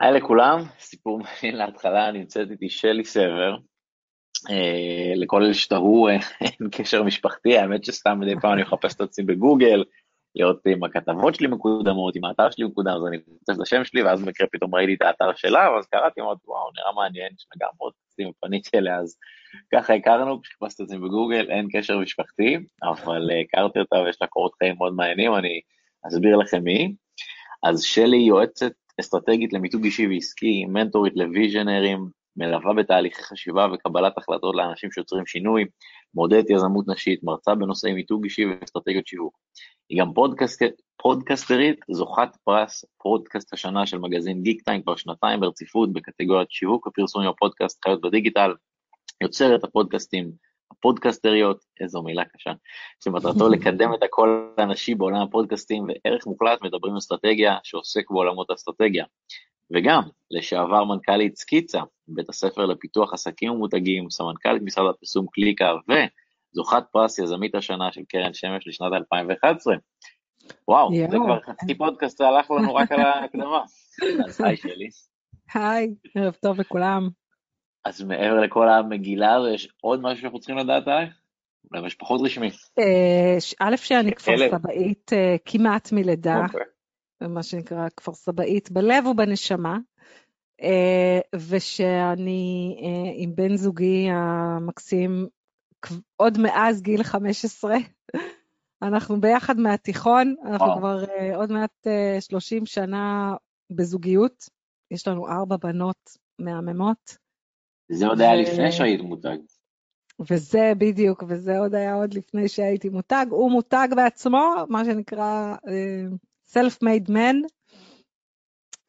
היי לכולם, סיפור מעניין להתחלה, נמצאת איתי שלי סבר. אה, לכל אלה שתהו, אה, אין קשר משפחתי, האמת שסתם מדי פעם אני מחפש את עצמי בגוגל, לראות אם הכתבות שלי מקודמות, אם האתר שלי מקודם, אז אני מתקצב את השם שלי, ואז במקרה פתאום ראיתי את האתר שלה, ואז קראתי, אמרתי, וואו, נראה מעניין, יש לה גם עוד טקסטים ופניתי אליה, אז ככה הכרנו, כשחיפשתי את עצמי בגוגל, אין קשר משפחתי, אבל אה, הכרתי אותה ויש לה קורות חיים מאוד מעניינים, אני אסביר לכם מי. אז שלי יועצת אסטרטגית למיתוג אישי ועסקי, מנטורית לוויז'נרים, מלווה בתהליכי חשיבה וקבלת החלטות לאנשים שיוצרים שינוי, מודדת יזמות נשית, מרצה בנושאי מיתוג אישי ואסטרטגיות שיווק. היא גם פודקאסט, פודקסטרית, זוכת פרס פודקאסט השנה של מגזין גיק טיים כבר שנתיים ברציפות בקטגוריית שיווק ופרסום עם הפודקאסט חיות בדיגיטל, יוצרת הפודקאסטים הפודקסטריות, איזו מילה קשה, שמטרתו לקדם את הקול האנשי בעולם הפודקאסטים וערך מוחלט מדברים אסטרטגיה שעוסק בעולמות האסטרטגיה. וגם לשעבר מנכ"לית סקיצה, בית הספר לפיתוח עסקים ומותגים, סמנכ"לית משרד הפרסום קליקה וזוכת פרס יזמית השנה של קרן שמש לשנת 2011. וואו, יאו. זה כבר חצי פודקאסט, הלך לנו רק על ההקדמה. אז היי שלי. היי, ערב טוב לכולם. אז מעבר לכל המגילה הזו, יש עוד משהו שאנחנו צריכים לדעת עלייך? אולי יש פחות רשמי. אה, א', שאני כפר סבאית אה, כמעט מלידה, אוקיי. מה שנקרא כפר סבאית בלב ובנשמה, אה, ושאני עם בן זוגי המקסים עוד מאז גיל 15. אנחנו ביחד מהתיכון, אנחנו וואו. כבר עוד מעט 30 שנה בזוגיות, יש לנו ארבע בנות מהממות. זה עוד היה לפני שהיית מותג. וזה בדיוק, וזה עוד היה עוד לפני שהייתי מותג. הוא מותג בעצמו, מה שנקרא uh, self-made man,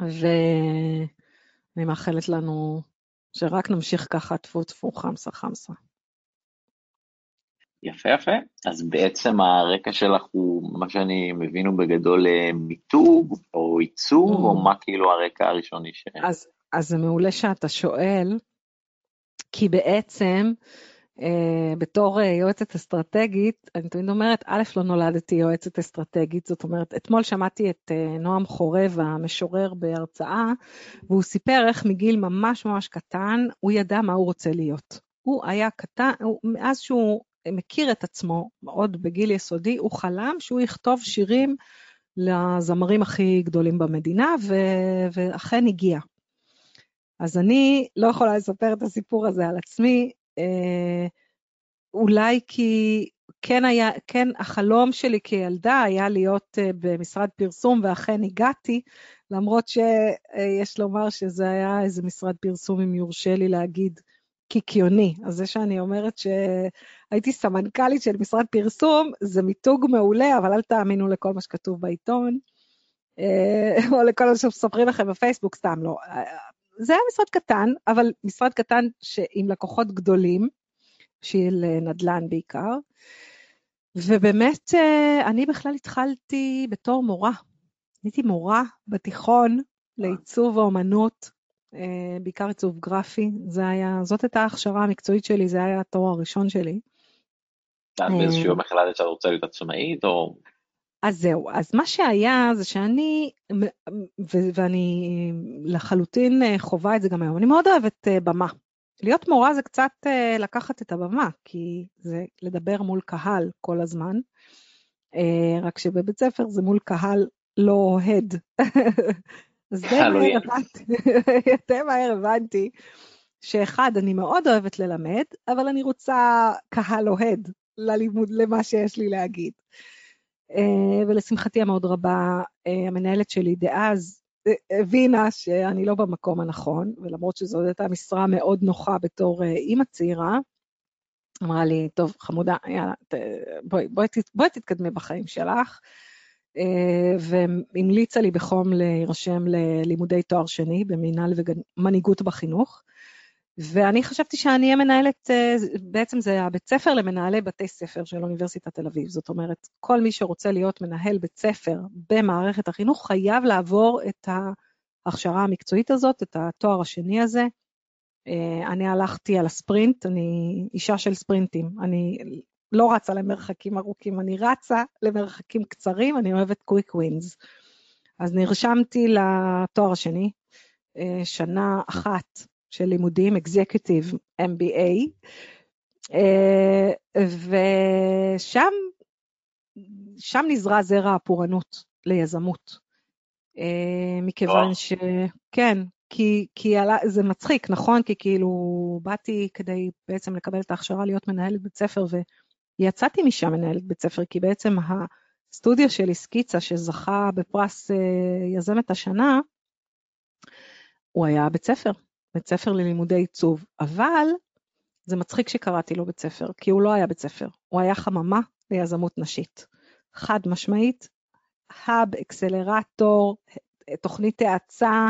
ואני מאחלת לנו שרק נמשיך ככה, טפו טפו חמסה חמסה. יפה יפה, אז בעצם הרקע שלך הוא, מה שאני מבין הוא בגדול אה, מיתוג או עיצוב, mm. או מה כאילו הרקע הראשוני ש... אז, אז זה מעולה שאתה שואל, כי בעצם, Uh, בתור uh, יועצת אסטרטגית, אני תמיד אומרת, א', לא נולדתי יועצת אסטרטגית, זאת אומרת, אתמול שמעתי את uh, נועם חורב, המשורר בהרצאה, והוא סיפר איך מגיל ממש ממש קטן, הוא ידע מה הוא רוצה להיות. הוא היה קטן, הוא, מאז שהוא מכיר את עצמו, עוד בגיל יסודי, הוא חלם שהוא יכתוב שירים לזמרים הכי גדולים במדינה, ו- ואכן הגיע. אז אני לא יכולה לספר את הסיפור הזה על עצמי, אה, אולי כי כן היה, כן החלום שלי כילדה היה להיות אה, במשרד פרסום ואכן הגעתי, למרות שיש לומר שזה היה איזה משרד פרסום, אם יורשה לי להגיד, קיקיוני. אז זה שאני אומרת שהייתי סמנכ"לית של משרד פרסום, זה מיתוג מעולה, אבל אל תאמינו לכל מה שכתוב בעיתון, אה, או לכל מה שמספרים לכם בפייסבוק, סתם לא. זה היה משרד קטן, אבל משרד קטן עם לקוחות גדולים, של אה, נדל"ן בעיקר. ובאמת, אה, אני בכלל התחלתי בתור מורה. הייתי מורה בתיכון לעיצוב האומנות, אה, בעיקר עיצוב גרפי. זה היה, זאת הייתה ההכשרה המקצועית שלי, זה היה התואר הראשון שלי. באיזשהו יום החלטת שאת רוצה להיות עצמאית, או אז זהו, אז מה שהיה זה שאני, ו- ואני לחלוטין אה, חווה את זה גם היום, אני מאוד אוהבת uh, במה. להיות מורה זה קצת uh, לקחת את הבמה, כי זה לדבר מול קהל כל הזמן, רק שבבית ספר זה מול קהל לא אוהד. אז די מהר הבנתי, די מהר הבנתי שאחד, אני מאוד אוהבת ללמד, אבל אני רוצה קהל אוהד ללימוד, למה שיש לי להגיד. אה, ולשמחתי המאוד רבה, אה, המנהלת שלי דאז אה, הבינה שאני לא במקום הנכון, ולמרות שזו הייתה משרה מאוד נוחה בתור אימא צעירה, אמרה לי, טוב, חמודה, יאללה, בואי, בואי, בואי תתקדמי בחיים שלך. והמליצה לי בחום להירשם ללימודי תואר שני במינהל ומנהיגות בחינוך. ואני חשבתי שאני אהיה מנהלת, אה, בעצם זה הבית ספר למנהלי בתי ספר של אוניברסיטת תל אביב. זאת אומרת, כל מי שרוצה להיות מנהל בית ספר במערכת החינוך חייב לעבור את ההכשרה המקצועית הזאת, את התואר השני הזה. אה, אני הלכתי על הספרינט, אני אישה של ספרינטים. אני לא רצה למרחקים ארוכים, אני רצה למרחקים קצרים, אני אוהבת קוויק ווינס. אז נרשמתי לתואר השני, אה, שנה אחת של לימודים, Executive MBA, אה, ושם שם נזרע זרע הפורענות ליזמות. מכיוון שכן, כי, כי זה מצחיק, נכון? כי כאילו באתי כדי בעצם לקבל את ההכשרה להיות מנהלת בית ספר, ויצאתי משם מנהלת בית ספר, כי בעצם הסטודיו שלי, סקיצה, שזכה בפרס יזמת השנה, הוא היה בית ספר, בית ספר ללימודי עיצוב, אבל זה מצחיק שקראתי לו בית ספר, כי הוא לא היה בית ספר, הוא היה חממה ליזמות נשית. חד משמעית, האב, אקסלרטור, תוכנית האצה,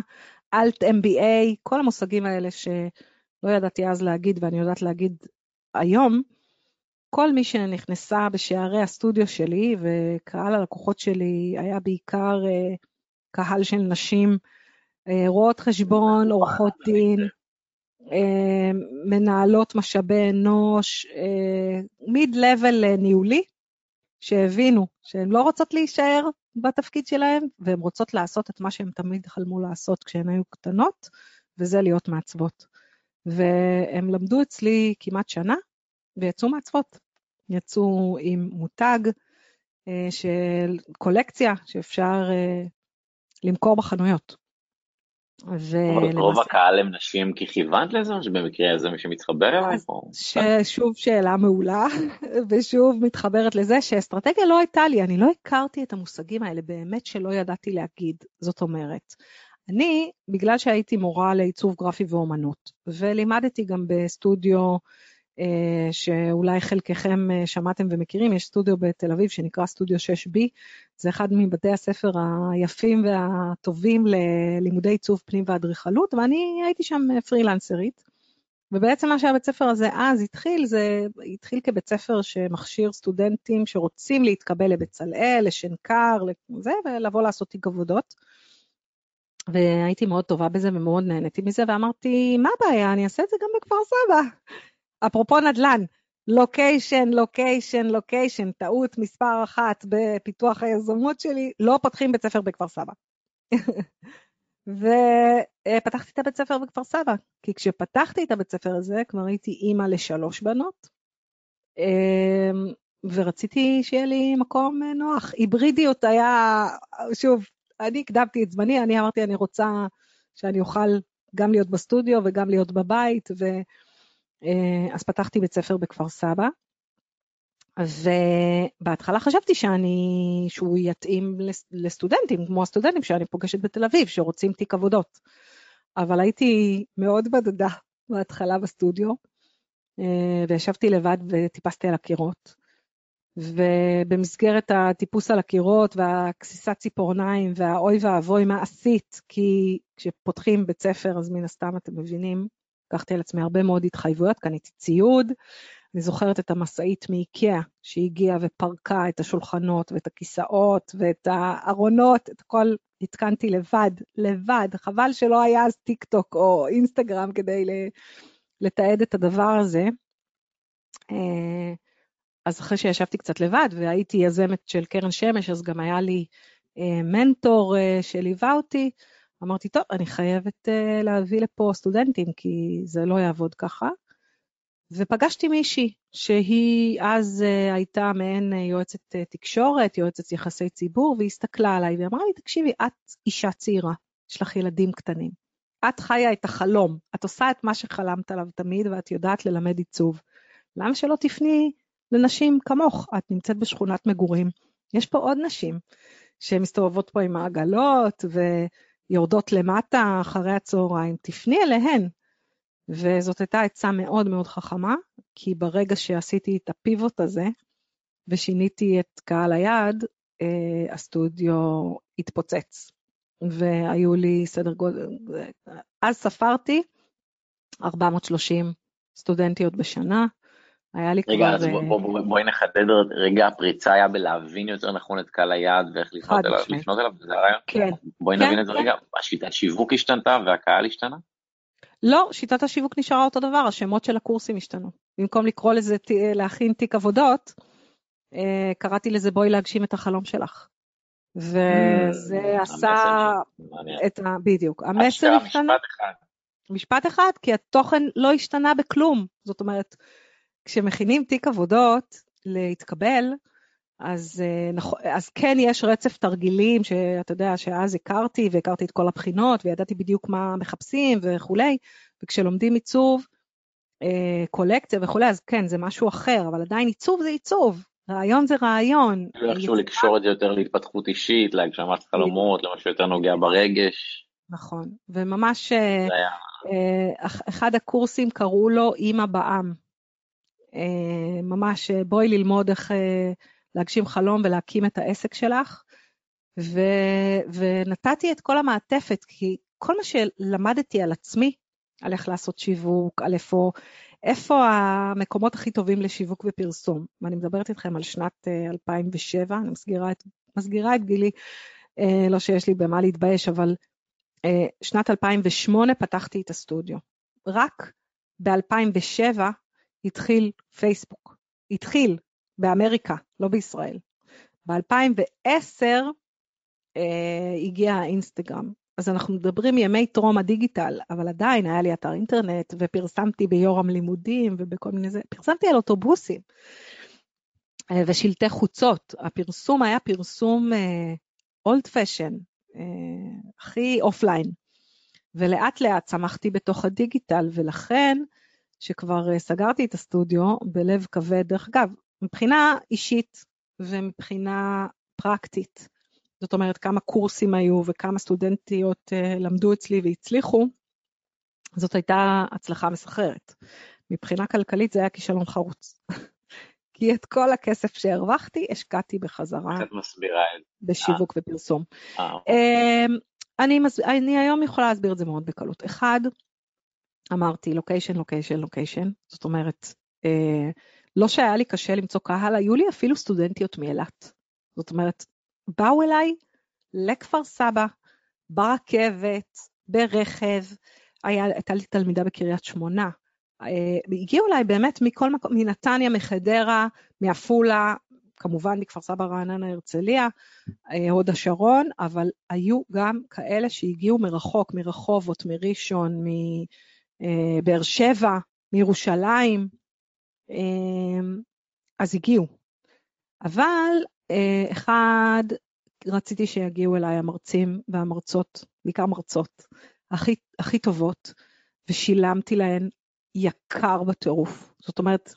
אלט MBA, כל המושגים האלה שלא ידעתי אז להגיד ואני יודעת להגיד היום, כל מי שנכנסה בשערי הסטודיו שלי, וקהל הלקוחות שלי היה בעיקר uh, קהל של נשים, רואות חשבון, עורכות דין, uh, מנהלות משאבי אנוש, מיד-לבל ניהולי, שהבינו שהן לא רוצות להישאר בתפקיד שלהן, והן רוצות לעשות את מה שהן תמיד חלמו לעשות כשהן היו קטנות, וזה להיות מעצבות. והן למדו אצלי כמעט שנה, ויצאו מעצבות. יצאו עם מותג אה, של קולקציה שאפשר אה, למכור בחנויות. ולמעשה... רוב הקהל הם נשים כי כיוונת לזה, או שבמקרה זה מי שמתחבר אליי? שוב שאלה מעולה, ושוב מתחברת לזה שאסטרטגיה לא הייתה לי, אני לא הכרתי את המושגים האלה, באמת שלא ידעתי להגיד. זאת אומרת, אני, בגלל שהייתי מורה לעיצוב גרפי ואומנות, ולימדתי גם בסטודיו, שאולי חלקכם אה, שמעתם ומכירים, יש סטודיו בתל אביב שנקרא סטודיו 6B, זה אחד מבתי הספר היפים והטובים ללימודי עיצוב פנים ואדריכלות, ואני הייתי שם פרילנסרית. ובעצם מה שהבית ספר הזה אז התחיל, זה התחיל כבית ספר שמכשיר סטודנטים שרוצים להתקבל לבצלאל, לשנקר, לזה, ולבוא לעשות תיק עבודות. והייתי מאוד טובה בזה ומאוד נהניתי מזה, ואמרתי, מה הבעיה, אני אעשה את זה גם בכפר סבא. אפרופו נדל"ן, לוקיישן, לוקיישן, לוקיישן, טעות מספר אחת בפיתוח היזמות שלי, לא פותחים בית ספר בכפר סבא. ופתחתי את הבית ספר בכפר סבא, כי כשפתחתי את הבית ספר הזה, כבר הייתי אימא לשלוש בנות, אמ, ורציתי שיהיה לי מקום נוח. היברידיות היה, שוב, אני הקדמתי את זמני, אני אמרתי, אני רוצה שאני אוכל גם להיות בסטודיו וגם להיות בבית, ו... אה, אז פתחתי בית ספר בכפר סבא, ובהתחלה חשבתי שאני, שהוא יתאים לסטודנטים, כמו הסטודנטים שאני פוגשת בתל אביב, שרוצים תיק עבודות. אבל הייתי מאוד בדדה בהתחלה בסטודיו, אה, וישבתי לבד וטיפסתי על הקירות. ובמסגרת הטיפוס על הקירות והכסיסת ציפורניים והאוי ואבוי מה עשית, כי כשפותחים בית ספר אז מן הסתם אתם מבינים לקחתי על עצמי הרבה מאוד התחייבויות, קניתי ציוד. אני זוכרת את המשאית מאיקאה שהגיעה ופרקה את השולחנות ואת הכיסאות ואת הארונות, את הכל התקנתי לבד, לבד. חבל שלא היה אז טיק טוק או אינסטגרם כדי לתעד את הדבר הזה. אה, אז אחרי שישבתי קצת לבד והייתי יזמת של קרן שמש, אז גם היה לי אה, מנטור אה, שליווה אותי. אמרתי, טוב, אני חייבת uh, להביא לפה סטודנטים, כי זה לא יעבוד ככה. ופגשתי מישהי, שהיא אז uh, הייתה מעין uh, יועצת uh, תקשורת, יועצת יחסי ציבור, והיא הסתכלה עליי ואמרה לי, תקשיבי, את אישה צעירה, יש לך ילדים קטנים. את חיה את החלום, את עושה את מה שחלמת עליו תמיד, ואת יודעת ללמד עיצוב. למה שלא תפני לנשים כמוך? את נמצאת בשכונת מגורים, יש פה עוד נשים שמסתובבות פה עם העגלות, ו... יורדות למטה אחרי הצהריים, תפני אליהן. וזאת הייתה עצה מאוד מאוד חכמה, כי ברגע שעשיתי את הפיבוט הזה ושיניתי את קהל היעד, אה, הסטודיו התפוצץ. והיו לי סדר גודל, אז ספרתי 430 סטודנטיות בשנה, היה לי רגע, כבר... רגע, אז בואי בוא, בוא, בוא נחדד רגע, הפריצה היה בלהבין יותר נכון את קהל היעד ואיך לפנות אליו, לפנות אליו, זה הרעיון? כן. בואי כן, נבין את זה כן. רגע, השיטת שיווק השתנתה והקהל השתנה? לא, שיטת השיווק נשארה אותו דבר, השמות של הקורסים השתנו. במקום לקרוא לזה להכין תיק עבודות, אה, קראתי לזה בואי להגשים את החלום שלך. וזה Mm, עשה. את ה... בדיוק. המסר השתנה, משפט אחד. משפט אחד, כי התוכן לא השתנה בכלום. זאת אומרת, כשמכינים תיק עבודות להתקבל, אז, אה, נכ- אז כן יש רצף תרגילים שאתה יודע שאז הכרתי והכרתי את כל הבחינות וידעתי בדיוק מה מחפשים וכולי, וכשלומדים עיצוב, אה, קולקציה וכולי, אז כן, זה משהו אחר, אבל עדיין עיצוב זה עיצוב, רעיון זה רעיון. כאילו איכשהו יצירה- לקשור את זה יותר להתפתחות אישית, להגשמת חלומות, למשהו יותר נוגע ברגש. נכון, וממש אה, אחד הקורסים קראו לו אימא בעם. אה, ממש אה, בואי ללמוד איך אה, להגשים חלום ולהקים את העסק שלך. ו, ונתתי את כל המעטפת, כי כל מה שלמדתי על עצמי, על איך לעשות שיווק, על איפה, איפה המקומות הכי טובים לשיווק ופרסום. ואני מדברת איתכם על שנת אה, 2007, אני מסגירה את, מסגירה את גילי, לא שיש לי במה להתבייש, אבל שנת 2008 פתחתי את הסטודיו. רק ב-2007 התחיל פייסבוק. התחיל באמריקה, לא בישראל. ב-2010 אה, הגיע האינסטגרם. אז אנחנו מדברים ימי טרום הדיגיטל, אבל עדיין היה לי אתר אינטרנט ופרסמתי ביורם לימודים ובכל מיני זה, פרסמתי על אוטובוסים אה, ושלטי חוצות. הפרסום היה פרסום old אה, fashion, אה, הכי אופליין. ולאט לאט צמחתי בתוך הדיגיטל, ולכן, שכבר אה, סגרתי את הסטודיו בלב כבד, דרך אגב, מבחינה אישית ומבחינה פרקטית, זאת אומרת כמה קורסים היו וכמה סטודנטיות אה, למדו אצלי והצליחו, זאת הייתה הצלחה מסחררת. מבחינה כלכלית זה היה כישלון חרוץ. כי את כל הכסף שהרווחתי השקעתי בחזרה איך את מסבירה את בשיווק ופרסום. אה, אמ. אני היום יכולה להסביר את זה מאוד בקלות. אחד, אמרתי לוקיישן, לוקיישן, לוקיישן, זאת אומרת, אה, לא שהיה לי קשה למצוא קהל, היו לי אפילו סטודנטיות מאילת. זאת אומרת, באו אליי לכפר סבא, ברכבת, ברכב, היה, הייתה לי תלמידה בקריית שמונה. אה, הגיעו אליי באמת מכל מקום, מנתניה, מחדרה, מעפולה, כמובן מכפר סבא, רעננה, הרצליה, אה, הוד השרון, אבל היו גם כאלה שהגיעו מרחוק, מרחובות, מראשון, מבאר שבע, מירושלים, אה, אז הגיעו. אבל אה, אחד, רציתי שיגיעו אליי המרצים והמרצות, בעיקר מרצות, הכי, הכי טובות, ושילמתי להן יקר בטירוף. זאת אומרת,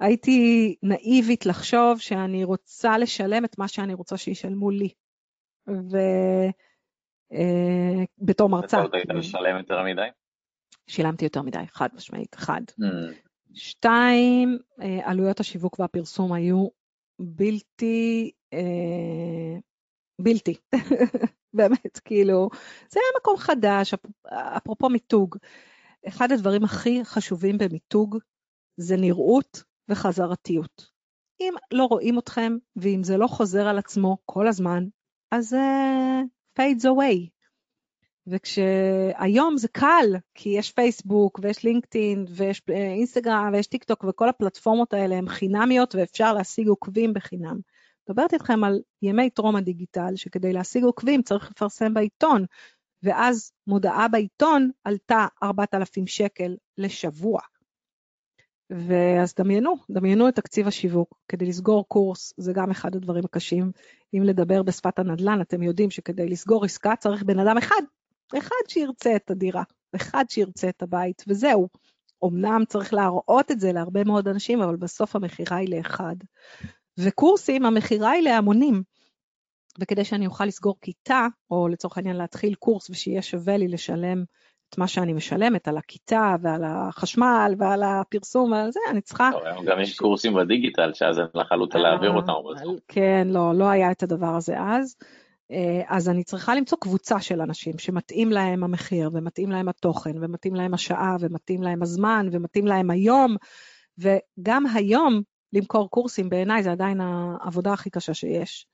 הייתי נאיבית לחשוב שאני רוצה לשלם את מה שאני רוצה שישלמו לי. ובתור מרצה. אתה עוד היית לשלם יותר מדי? שילמתי יותר מדי, חד משמעית, אחד. Mm, שתיים, אה, עלויות השיווק והפרסום היו בלתי, אה, בלתי, באמת, כאילו, זה היה מקום חדש, אפ- אפרופו מיתוג. אחד הדברים הכי חשובים במיתוג זה נראות וחזרתיות. אם לא רואים אתכם, ואם זה לא חוזר על עצמו כל הזמן, אז uh, fades away. וכשהיום זה קל, כי יש פייסבוק ויש לינקדאין ויש אה, אינסטגרם ויש טיק טוק וכל הפלטפורמות האלה הן חינמיות ואפשר להשיג עוקבים בחינם. מדברת איתכם על ימי טרום הדיגיטל, שכדי להשיג עוקבים צריך לפרסם בעיתון, ואז מודעה בעיתון עלתה 4,000 שקל לשבוע. ואז דמיינו, דמיינו את תקציב השיווק. כדי לסגור קורס, זה גם אחד הדברים הקשים. אם לדבר בשפת הנדל"ן, אתם יודעים שכדי לסגור עסקה צריך בן אדם אחד, אחד שירצה את הדירה, אחד שירצה את הבית, וזהו. אמנם צריך להראות את זה להרבה מאוד אנשים, אבל בסוף המכירה היא לאחד. וקורסים, המכירה היא להמונים. וכדי שאני אוכל לסגור כיתה, או לצורך העניין להתחיל קורס ושיהיה שווה לי לשלם את מה שאני משלמת על הכיתה ועל החשמל ועל הפרסום ועל זה, אני צריכה... היום גם יש קורסים בדיגיטל, שאז אין לך עלות להעביר אותם. כן, לא, לא היה את הדבר הזה אז. אה, אז אני צריכה למצוא קבוצה של אנשים שמתאים להם המחיר, ומתאים להם התוכן, ומתאים להם השעה, ומתאים להם הזמן, ומתאים להם היום, וגם היום למכור קורסים בעיניי זה עדיין העבודה הכי קשה שיש.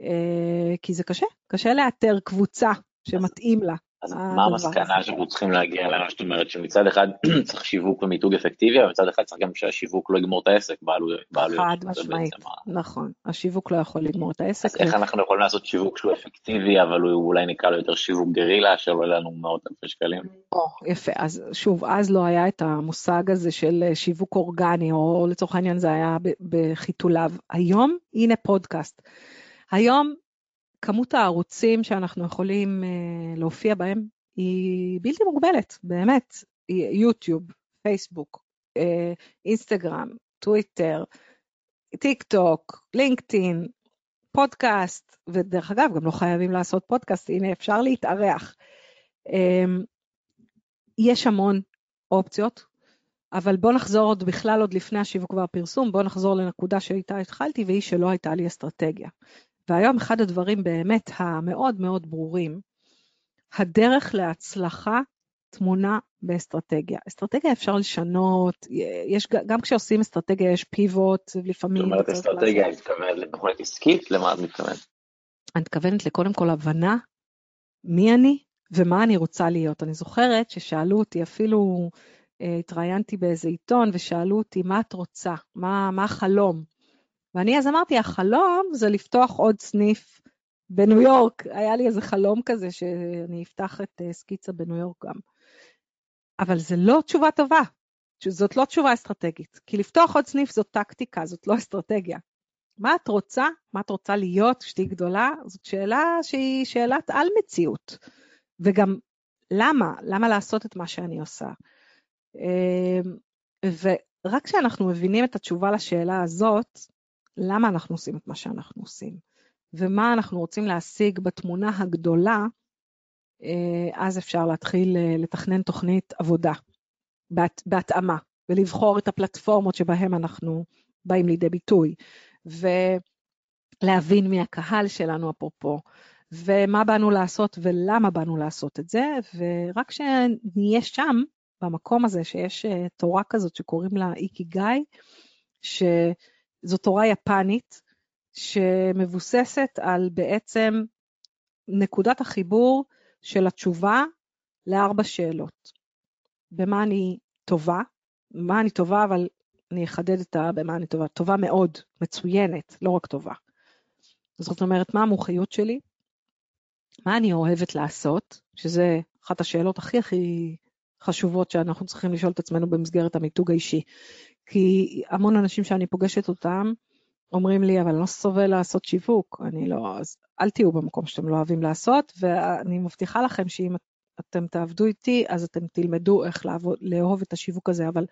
אה, כי זה קשה, קשה לאתר קבוצה שמתאים לה. אז מה המסקנה שאנחנו צריכים להגיע אליה, זאת אומרת שמצד אחד צריך שיווק ומיתוג אפקטיבי, אבל מצד אחד צריך גם שהשיווק לא יגמור את העסק בעלויות. חד משמעית, נכון, השיווק לא יכול לגמור את העסק. אז איך אנחנו יכולים לעשות שיווק שהוא אפקטיבי, אבל הוא אולי נקרא לו יותר שיווק גרילה, יהיה לנו מאות אלפי שקלים? יפה, אז שוב, אז לא היה את המושג הזה של שיווק אורגני, או לצורך העניין זה היה בחיתוליו. היום, הנה פודקאסט. היום כמות הערוצים שאנחנו יכולים אה, להופיע בהם היא בלתי מוגבלת, באמת. יוטיוב, פייסבוק, אה, אינסטגרם, טוויטר, טיק טוק, לינקדאין, פודקאסט, ודרך אגב, גם לא חייבים לעשות פודקאסט, הנה אפשר להתארח. Um, יש המון אופציות, אבל בוא נחזור עוד בכלל, עוד לפני השיווק והפרסום, בוא נחזור לנקודה שאיתה התחלתי, והיא שלא הייתה לי אסטרטגיה. והיום אחד הדברים באמת המאוד מאוד ברורים, הדרך להצלחה תמונה באסטרטגיה. אסטרטגיה אפשר לשנות, יש, גם כשעושים אסטרטגיה יש פיבוט, לפעמים... זאת אומרת אסטרטגיה, את מתכוונת לתוכנית עסקית? למה את מתכוונת? אני מתכוונת לקודם כל הבנה מי אני ומה אני רוצה להיות. אני זוכרת ששאלו אותי, אפילו אה, התראיינתי באיזה עיתון ושאלו אותי, מה את רוצה? מה, מה החלום? ואני אז אמרתי, החלום זה לפתוח עוד סניף בניו יורק. היה לי איזה חלום כזה שאני אפתח את אה, סקיצה בניו יורק גם. אבל זה לא תשובה טובה, זאת לא תשובה אסטרטגית. כי לפתוח עוד סניף זאת טקטיקה, זאת לא אסטרטגיה. מה את רוצה? מה את רוצה להיות כשתהיי גדולה? זאת שאלה שהיא שאלת על מציאות. וגם למה? למה לעשות את מה שאני עושה? אמ, ורק כשאנחנו מבינים את התשובה לשאלה הזאת, למה אנחנו עושים את מה שאנחנו עושים, ומה אנחנו רוצים להשיג בתמונה הגדולה, אה, אז אפשר להתחיל אה, לתכנן תוכנית עבודה בהת, בהתאמה, ולבחור את הפלטפורמות שבהן אנחנו באים לידי ביטוי, ולהבין מי הקהל שלנו אפרופו, ומה באנו לעשות ולמה באנו לעשות את זה, ורק כשנהיה שם, במקום הזה שיש אה, תורה כזאת שקוראים לה איקיגאי, ש... זו תורה יפנית שמבוססת על בעצם נקודת החיבור של התשובה לארבע שאלות. במה אני טובה, מה אני טובה, אבל אני אחדד את ה... במה אני טובה. טובה מאוד, מצוינת, לא רק טובה. זאת אומרת, מה המומחיות שלי? מה אני אוהבת לעשות? שזה אחת השאלות הכי הכי חשובות שאנחנו צריכים לשאול את עצמנו במסגרת המיתוג האישי. כי המון אנשים שאני פוגשת אותם, אומרים לי, אבל אני לא סובל לעשות שיווק, אני לא, אז אל תהיו במקום שאתם לא אוהבים לעשות, ואני מבטיחה לכם שאם אתם תעבדו איתי, אז אתם תלמדו איך לעבוד, לאהוב את השיווק הזה, אבל...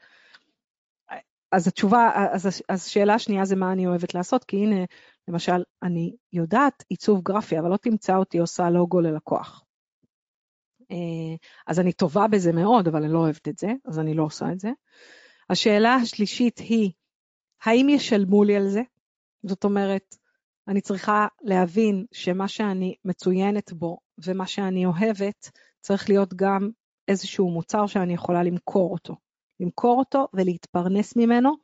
אז התשובה, אז השאלה השנייה זה מה אני אוהבת לעשות, כי הנה, למשל, אני יודעת עיצוב גרפי, אבל לא תמצא אותי עושה לוגו ללקוח. אה, אז אני טובה בזה מאוד, אבל אני לא אוהבת את זה, אז אני לא עושה את זה. השאלה השלישית היא, האם ישלמו לי על זה? זאת אומרת, אני צריכה להבין שמה שאני מצוינת בו ומה שאני אוהבת, צריך להיות גם איזשהו מוצר שאני יכולה למכור אותו. למכור אותו ולהתפרנס ממנו,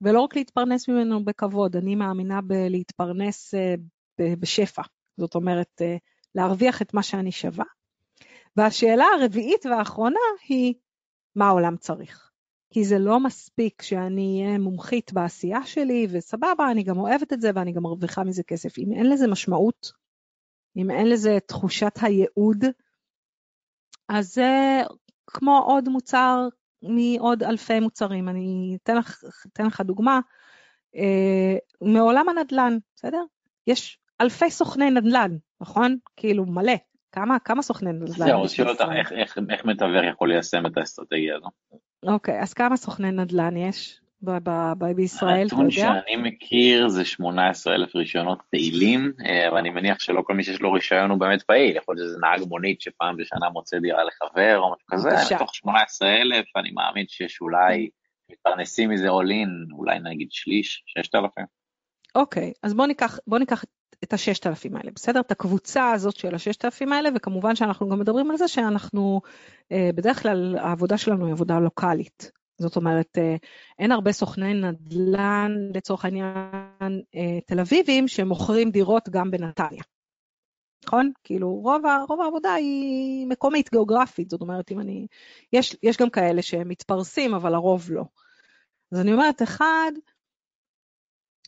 ולא רק להתפרנס ממנו בכבוד, אני מאמינה בלהתפרנס אה, בשפע. זאת אומרת, אה, להרוויח את מה שאני שווה. והשאלה הרביעית והאחרונה היא, מה העולם צריך? כי זה לא מספיק שאני אהיה מומחית בעשייה שלי, וסבבה, אני גם אוהבת את זה ואני גם מרוויחה מזה כסף. אם אין לזה משמעות, אם אין לזה תחושת הייעוד, אז זה כמו עוד מוצר מעוד אלפי מוצרים. אני אתן לך, אתן לך דוגמה, אה, מעולם הנדל"ן, בסדר? יש אלפי סוכני נדל"ן, נכון? כאילו מלא. כמה, כמה סוכני נדל"ן? זהו, שואל אותך איך מתווך יכול ליישם את האסטרטגיה הזו. אוקיי, אז כמה סוכני נדל"ן יש בישראל, אתה יודע? הנתון שאני מכיר זה 18 אלף רישיונות פעילים, אה, אבל אני מניח שלא כל מי שיש לו רישיון הוא באמת פעיל, יכול להיות שזה נהג מונית שפעם בשנה מוצא דירה לחבר או משהו כזה, מתוך 18 אלף אני מאמין שיש אולי מתפרנסים מזה עולין, אולי נגיד שליש, 6,000. אוקיי, אז בוא ניקח, בוא ניקח את הששת אלפים האלה, בסדר? את הקבוצה הזאת של הששת אלפים האלה, וכמובן שאנחנו גם מדברים על זה שאנחנו, אה, בדרך כלל העבודה שלנו היא עבודה לוקאלית. זאת אומרת, אה, אין הרבה סוכני נדל"ן, לצורך העניין, אה, תל אביבים, שמוכרים דירות גם בנתניה. נכון? כאילו רוב, רוב העבודה היא מקומית, גיאוגרפית, זאת אומרת, אם אני... יש, יש גם כאלה שהם מתפרסים, אבל הרוב לא. אז אני אומרת, אחד,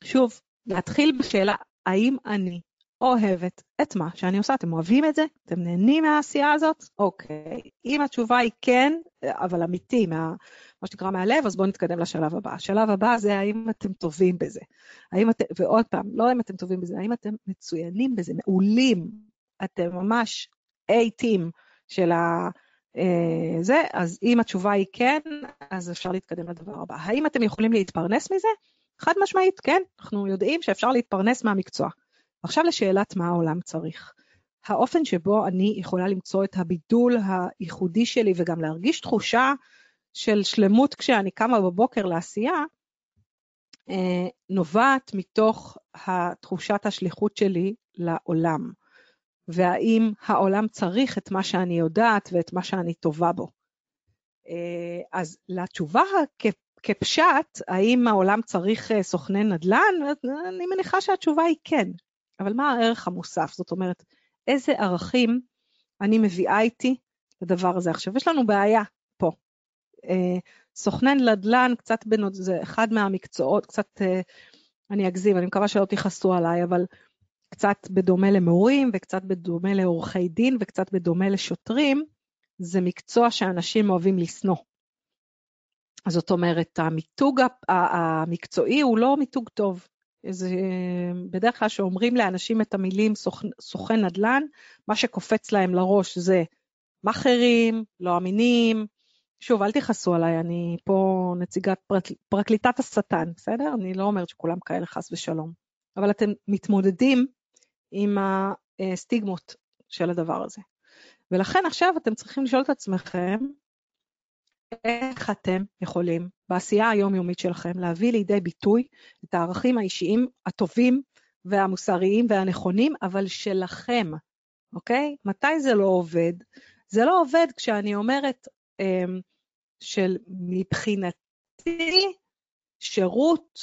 שוב, להתחיל בשאלה, האם אני אוהבת את מה שאני עושה? אתם אוהבים את זה? אתם נהנים מהעשייה הזאת? אוקיי. אם התשובה היא כן, אבל אמיתי, מה, מה שנקרא מהלב, אז בואו נתקדם לשלב הבא. השלב הבא זה האם אתם טובים בזה. האם אתם, ועוד פעם, לא אם אתם טובים בזה, האם אתם מצוינים בזה, מעולים. אתם ממש A-Team של ה... אה, זה, אז אם התשובה היא כן, אז אפשר להתקדם לדבר הבא. האם אתם יכולים להתפרנס מזה? חד משמעית, כן, אנחנו יודעים שאפשר להתפרנס מהמקצוע. עכשיו לשאלת מה העולם צריך. האופן שבו אני יכולה למצוא את הבידול הייחודי שלי וגם להרגיש תחושה של שלמות כשאני קמה בבוקר לעשייה, אה, נובעת מתוך תחושת השליחות שלי לעולם. והאם העולם צריך את מה שאני יודעת ואת מה שאני טובה בו. אה, אז לתשובה כפשט, האם העולם צריך אה, סוכני נדל"ן? אני מניחה שהתשובה היא כן, אבל מה הערך המוסף? זאת אומרת, איזה ערכים אני מביאה איתי לדבר הזה? עכשיו, יש לנו בעיה פה. אה, סוכני נדל"ן, קצת בנות, זה אחד מהמקצועות, קצת, אני אגזים, אני מקווה שלא תכעסו עליי, אבל קצת בדומה למורים וקצת בדומה לעורכי דין וקצת בדומה לשוטרים, זה מקצוע שאנשים אוהבים לשנוא. זאת אומרת, המיתוג המקצועי הוא לא מיתוג טוב. זה בדרך כלל שאומרים לאנשים את המילים סוכן נדל"ן, מה שקופץ להם לראש זה מאכערים, לא אמינים. שוב, אל תכעסו עליי, אני פה נציגת פרק, פרקליטת השטן, בסדר? אני לא אומרת שכולם כאלה חס ושלום. אבל אתם מתמודדים עם הסטיגמות של הדבר הזה. ולכן עכשיו אתם צריכים לשאול את עצמכם, איך אתם יכולים בעשייה היומיומית שלכם להביא לידי ביטוי את הערכים האישיים הטובים והמוסריים והנכונים, אבל שלכם, אוקיי? מתי זה לא עובד? זה לא עובד כשאני אומרת אמ, של מבחינתי שירות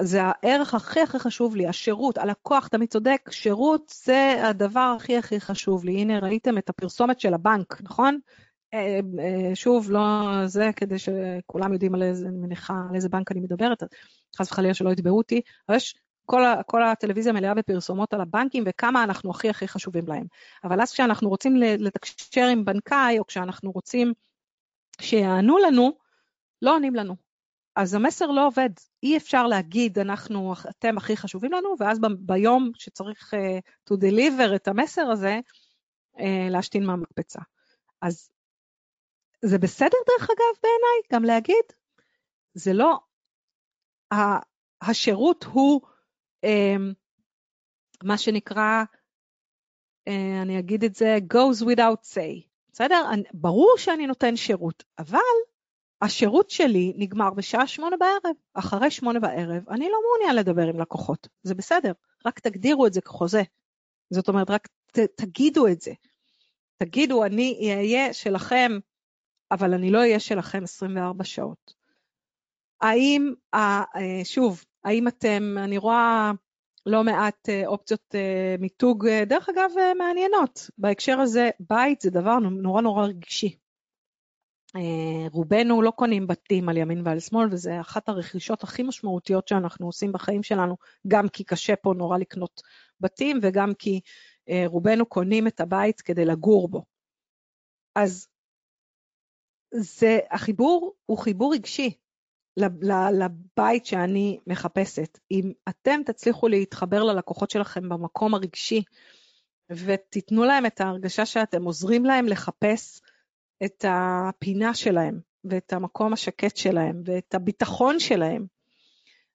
זה הערך הכי הכי חשוב לי, השירות, הלקוח תמיד צודק, שירות זה הדבר הכי הכי חשוב לי. הנה ראיתם את הפרסומת של הבנק, נכון? אה, אה, שוב, לא זה כדי שכולם יודעים על איזה, אני מניחה, על איזה בנק אני מדברת, חס וחלילה שלא יתבעו אותי, אבל יש כל, כל הטלוויזיה מלאה בפרסומות על הבנקים וכמה אנחנו הכי הכי חשובים להם. אבל אז כשאנחנו רוצים לתקשר עם בנקאי, או כשאנחנו רוצים שיענו לנו, לא עונים לנו. אז המסר לא עובד. אי אפשר להגיד, אנחנו, אתם הכי חשובים לנו, ואז ב- ביום שצריך uh, to deliver את המסר הזה, uh, להשתין מהמקפצה. אז זה בסדר דרך אגב בעיניי גם להגיד, זה לא, השירות הוא um, מה שנקרא, uh, אני אגיד את זה, goes without say, בסדר? ברור שאני נותן שירות, אבל השירות שלי נגמר בשעה שמונה בערב. אחרי שמונה בערב אני לא מעוניין לדבר עם לקוחות, זה בסדר, רק תגדירו את זה כחוזה. זאת אומרת, רק ת, תגידו את זה. תגידו, אני אהיה שלכם, אבל אני לא אהיה שלכם 24 שעות. האם, אה, שוב, האם אתם, אני רואה לא מעט אה, אופציות אה, מיתוג, דרך אגב, מעניינות. בהקשר הזה, בית זה דבר נורא נורא רגשי. רובנו לא קונים בתים על ימין ועל שמאל, וזה אחת הרכישות הכי משמעותיות שאנחנו עושים בחיים שלנו, גם כי קשה פה נורא לקנות בתים, וגם כי רובנו קונים את הבית כדי לגור בו. אז זה, החיבור הוא חיבור רגשי לבית שאני מחפשת. אם אתם תצליחו להתחבר ללקוחות שלכם במקום הרגשי, ותיתנו להם את ההרגשה שאתם עוזרים להם לחפש את הפינה שלהם, ואת המקום השקט שלהם, ואת הביטחון שלהם.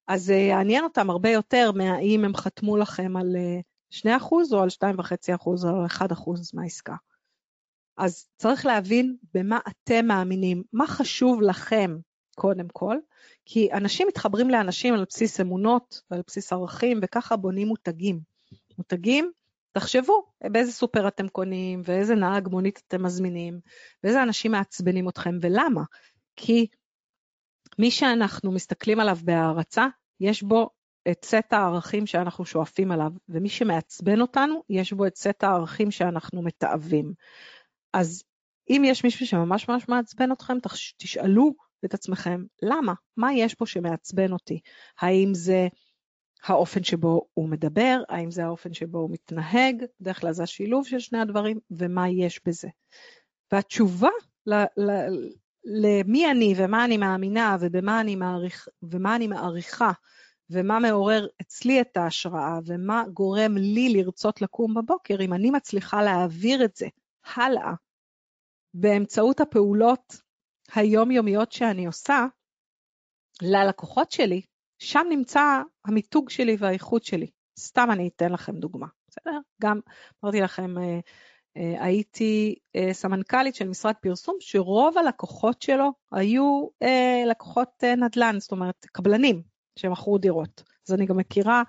אז זה יעניין אותם הרבה יותר מהאם הם חתמו לכם על 2% אה, או על 2.5% או על 1% מהעסקה. אז צריך להבין במה אתם מאמינים, מה חשוב לכם קודם כל, כי אנשים מתחברים לאנשים על בסיס אמונות ועל בסיס ערכים, וככה בונים מותגים. מותגים תחשבו באיזה סופר אתם קונים, ואיזה נהג מונית אתם מזמינים, ואיזה אנשים מעצבנים אתכם, ולמה? כי מי שאנחנו מסתכלים עליו בהערצה, יש בו את סט הערכים שאנחנו שואפים עליו, ומי שמעצבן אותנו, יש בו את סט הערכים שאנחנו מתעבים. אז אם יש מישהו שממש ממש מעצבן אתכם, תשאלו את עצמכם, למה? מה יש פה שמעצבן אותי? האם זה האופן שבו הוא מדבר, האם זה האופן שבו הוא מתנהג, בדרך כלל זה השילוב של שני הדברים, ומה יש בזה. והתשובה למי אני ומה אני מאמינה ובמה אני מעריך, ומה אני מעריכה ומה מעורר אצלי את ההשראה ומה גורם לי לרצות לקום בבוקר, אם אני מצליחה להעביר את זה הלאה באמצעות הפעולות היומיומיות שאני עושה ללקוחות שלי, שם נמצא המיתוג שלי והאיכות שלי. סתם אני אתן לכם דוגמה, בסדר? גם אמרתי לכם, אה, אה, הייתי אה, סמנכ"לית של משרד פרסום, שרוב הלקוחות שלו היו לקוחות נדל"ן, זאת אומרת, קבלנים שמכרו דירות. אז אני גם מכירה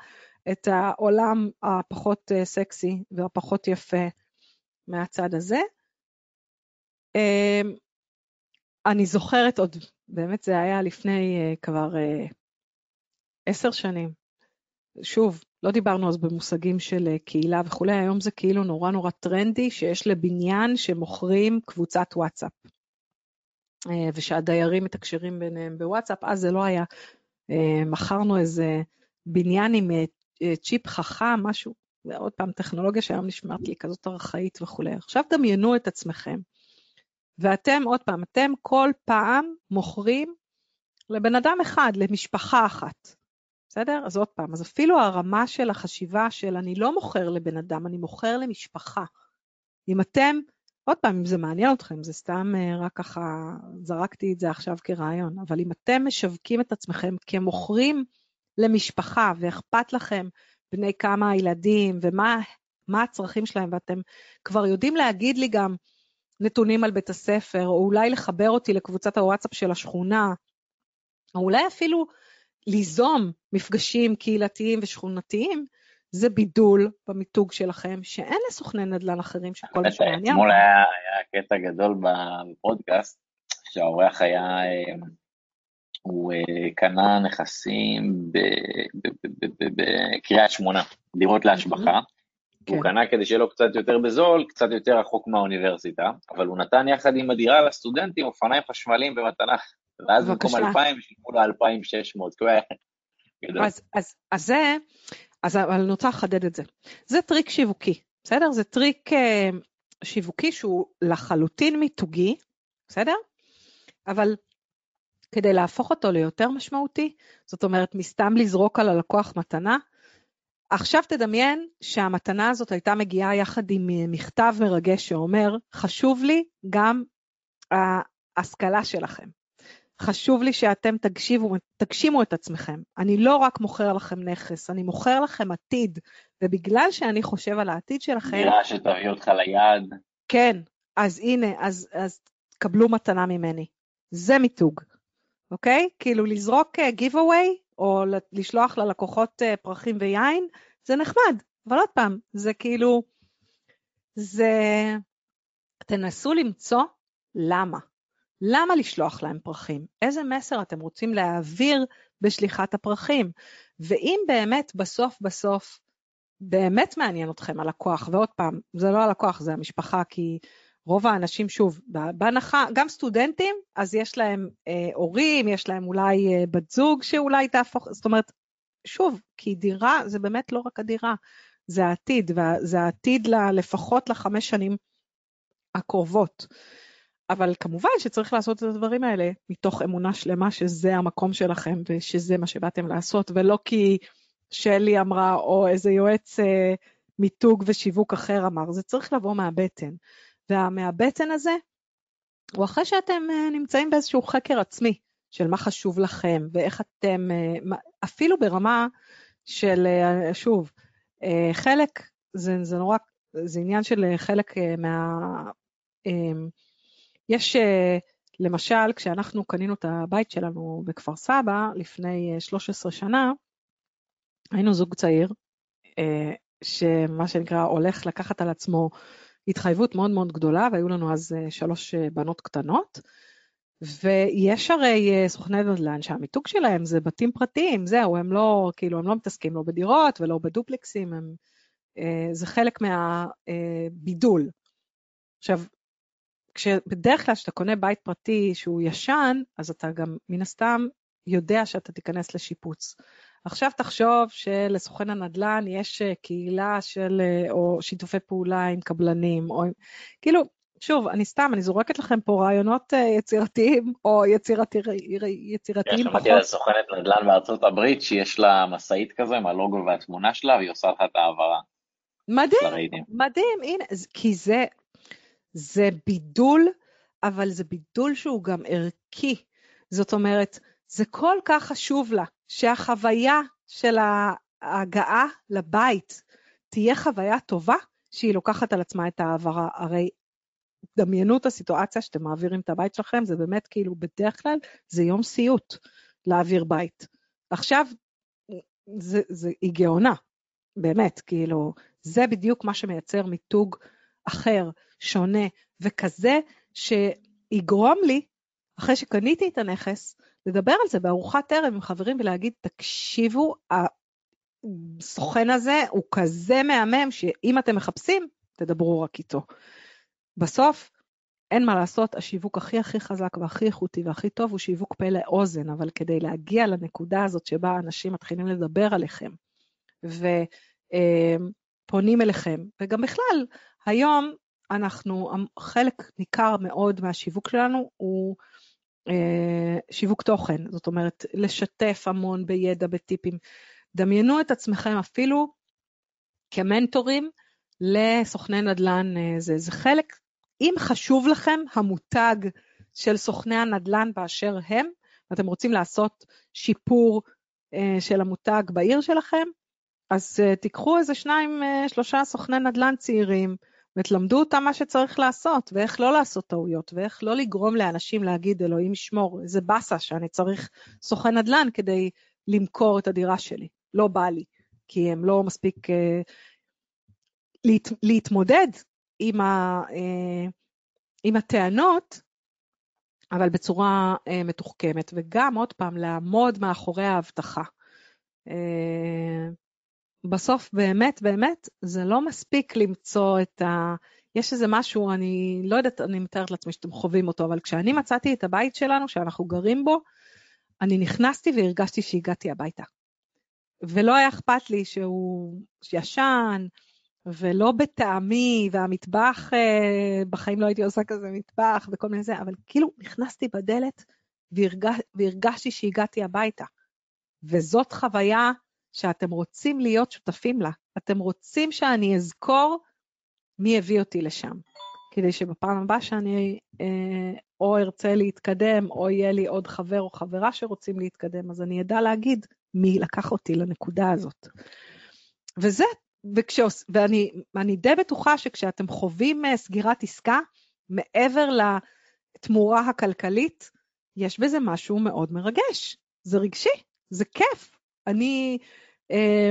את העולם הפחות סקסי והפחות יפה מהצד הזה. אני זוכרת עוד, באמת זה היה לפני כבר עשר שנים. שוב, לא דיברנו אז במושגים של אה, קהילה וכולי, היום זה כאילו נורא נורא טרנדי שיש לבניין שמוכרים קבוצת וואטסאפ. אה, ושהדיירים מתקשרים ביניהם בוואטסאפ, אז זה לא היה. אה, מכרנו איזה בניין עם צ'יפ חכם, משהו, ועוד פעם, טכנולוגיה שהיום נשמעת לי כזאת ארכאית וכולי. עכשיו דמיינו את עצמכם, ואתם, עוד פעם, אתם כל פעם מוכרים לבן אדם אחד, למשפחה אחת. בסדר? אז עוד פעם, אז אפילו הרמה של החשיבה של אני לא מוכר לבן אדם, אני מוכר למשפחה. אם אתם, עוד פעם, אם זה מעניין אתכם, זה סתם אה, רק ככה, זרקתי את זה עכשיו כרעיון, אבל אם אתם משווקים את עצמכם כמוכרים למשפחה ואכפת לכם בני כמה הילדים ומה הצרכים שלהם, ואתם כבר יודעים להגיד לי גם נתונים על בית הספר, או אולי לחבר אותי לקבוצת הוואטסאפ של השכונה, או אולי אפילו ליזום מפגשים קהילתיים ושכונתיים, זה בידול במיתוג שלכם, שאין לסוכני נדל"ן אחרים שכל מה שמעניין. אתמול היה, היה קטע גדול בפודקאסט, שהאורח היה, אה, הוא אה, קנה נכסים בקריית שמונה, דירות להשבחה. הוא כן. קנה כדי שיהיה לו קצת יותר בזול, קצת יותר רחוק מהאוניברסיטה, אבל הוא נתן יחד עם הדירה לסטודנטים אופניים חשמליים במתנה. ואז במקום 2,000 שילמו לו 2,600, אז, אז, אז זה, אז אני רוצה לחדד את זה. זה טריק שיווקי, בסדר? זה טריק אה, שיווקי שהוא לחלוטין מיתוגי, בסדר? אבל כדי להפוך אותו ליותר משמעותי, זאת אומרת, מסתם לזרוק על הלקוח מתנה, עכשיו תדמיין שהמתנה הזאת הייתה מגיעה יחד עם אה, מכתב מרגש שאומר, חשוב לי גם ההשכלה שלכם. חשוב לי שאתם תגשיבו, תגשימו את עצמכם. אני לא רק מוכר לכם נכס, אני מוכר לכם עתיד, ובגלל שאני חושב על העתיד שלכם... נראה שתביא אותך ליעד. כן, אז הנה, אז, אז קבלו מתנה ממני. זה מיתוג, אוקיי? כאילו לזרוק uh, giveaway, או לשלוח ללקוחות uh, פרחים ויין, זה נחמד, אבל עוד פעם, זה כאילו, זה... תנסו למצוא למה. למה לשלוח להם פרחים? איזה מסר אתם רוצים להעביר בשליחת הפרחים? ואם באמת בסוף בסוף באמת מעניין אתכם הלקוח, ועוד פעם, זה לא הלקוח, זה המשפחה, כי רוב האנשים, שוב, בהנחה, גם סטודנטים, אז יש להם אה, הורים, יש להם אולי אה, בת זוג שאולי תהפוך, זאת אומרת, שוב, כי דירה זה באמת לא רק הדירה, זה העתיד, וזה העתיד לפחות לחמש שנים הקרובות. אבל כמובן שצריך לעשות את הדברים האלה מתוך אמונה שלמה שזה המקום שלכם ושזה מה שבאתם לעשות, ולא כי שלי אמרה או איזה יועץ אה, מיתוג ושיווק אחר אמר, זה צריך לבוא מהבטן. והמהבטן הזה הוא אחרי שאתם אה, נמצאים באיזשהו חקר עצמי של מה חשוב לכם ואיך אתם, אה, אפילו ברמה של, אה, שוב, חלק, זה, זה נורא, זה עניין של חלק מה... יש, למשל, כשאנחנו קנינו את הבית שלנו בכפר סבא לפני 13 אה, שנה, היינו זוג צעיר, שמה שנקרא הולך לקחת על עצמו התחייבות מאוד מאוד גדולה, והיו לנו אז שלוש בנות קטנות, ויש הרי אה, סוכני נדל"ן שהמיתוג שלהם זה בתים פרטיים, זהו, הם לא, כאילו, הם לא מתעסקים לא בדירות ולא בדופלקסים, הם, אה, זה חלק מהבידול. אה, עכשיו, כשבדרך כלל כשאתה קונה בית פרטי שהוא ישן, אז אתה גם מן הסתם יודע שאתה תיכנס לשיפוץ. עכשיו תחשוב שלסוכן הנדל"ן יש קהילה של, או שיתופי פעולה עם קבלנים, או כאילו, שוב, אני סתם, אני זורקת לכם פה רעיונות אה, יצירתיים, או יצירתי, יצירתיים פחות. יש, שמעתי על סוכנת נדל"ן בארצות הברית, שיש לה משאית כזה עם הלוגו והתמונה שלה, והיא עושה לך את ההעברה. מדהים, מדהים, הנה, כי זה, זה בידול, אבל זה בידול שהוא גם ערכי. זאת אומרת, זה כל כך חשוב לה, שהחוויה של ההגעה לבית תהיה חוויה טובה, שהיא לוקחת על עצמה את ההעברה. הרי דמיינו את הסיטואציה שאתם מעבירים את הבית שלכם, זה באמת כאילו בדרך כלל זה יום סיוט להעביר בית. עכשיו, זה, זה, היא גאונה, באמת, כאילו, זה בדיוק מה שמייצר מיתוג אחר, שונה, וכזה שיגרום לי, אחרי שקניתי את הנכס, לדבר על זה בארוחת ערב עם חברים ולהגיד, תקשיבו, הסוכן הזה הוא כזה מהמם, שאם אתם מחפשים, תדברו רק איתו. בסוף, אין מה לעשות, השיווק הכי הכי חזק והכי איכותי והכי טוב הוא שיווק פה לאוזן, אבל כדי להגיע לנקודה הזאת שבה אנשים מתחילים לדבר עליכם ופונים אליכם, וגם בכלל, היום אנחנו, חלק ניכר מאוד מהשיווק שלנו הוא אה, שיווק תוכן, זאת אומרת, לשתף המון בידע, בטיפים. דמיינו את עצמכם אפילו כמנטורים לסוכני נדל"ן, אה, זה, זה חלק אם חשוב לכם המותג של סוכני הנדל"ן באשר הם, ואתם רוצים לעשות שיפור uh, של המותג בעיר שלכם, אז תיקחו איזה שניים, שלושה סוכני נדל"ן צעירים, ותלמדו אותם מה שצריך לעשות, ואיך לא לעשות טעויות, ואיך לא לגרום לאנשים להגיד, אלוהים ישמור, איזה באסה שאני צריך סוכן נדל"ן כדי למכור את הדירה שלי. לא בא לי, כי הם לא מספיק... Uh, להת, להתמודד עם, ה, אה, עם הטענות, אבל בצורה אה, מתוחכמת, וגם, עוד פעם, לעמוד מאחורי ההבטחה. אה, בסוף, באמת, באמת, זה לא מספיק למצוא את ה... יש איזה משהו, אני לא יודעת, אני מתארת לעצמי שאתם חווים אותו, אבל כשאני מצאתי את הבית שלנו, שאנחנו גרים בו, אני נכנסתי והרגשתי שהגעתי הביתה. ולא היה אכפת לי שהוא ישן, ולא בטעמי, והמטבח, אה, בחיים לא הייתי עושה כזה מטבח וכל מיני זה, אבל כאילו נכנסתי בדלת והרגש, והרגשתי שהגעתי הביתה. וזאת חוויה שאתם רוצים להיות שותפים לה. אתם רוצים שאני אזכור מי הביא אותי לשם, כדי שבפעם הבאה שאני אה, או ארצה להתקדם, או יהיה לי עוד חבר או חברה שרוצים להתקדם, אז אני אדע להגיד מי לקח אותי לנקודה הזאת. וזה וכשעוש... ואני די בטוחה שכשאתם חווים אה, סגירת עסקה, מעבר לתמורה הכלכלית, יש בזה משהו מאוד מרגש. זה רגשי, זה כיף. אני אה,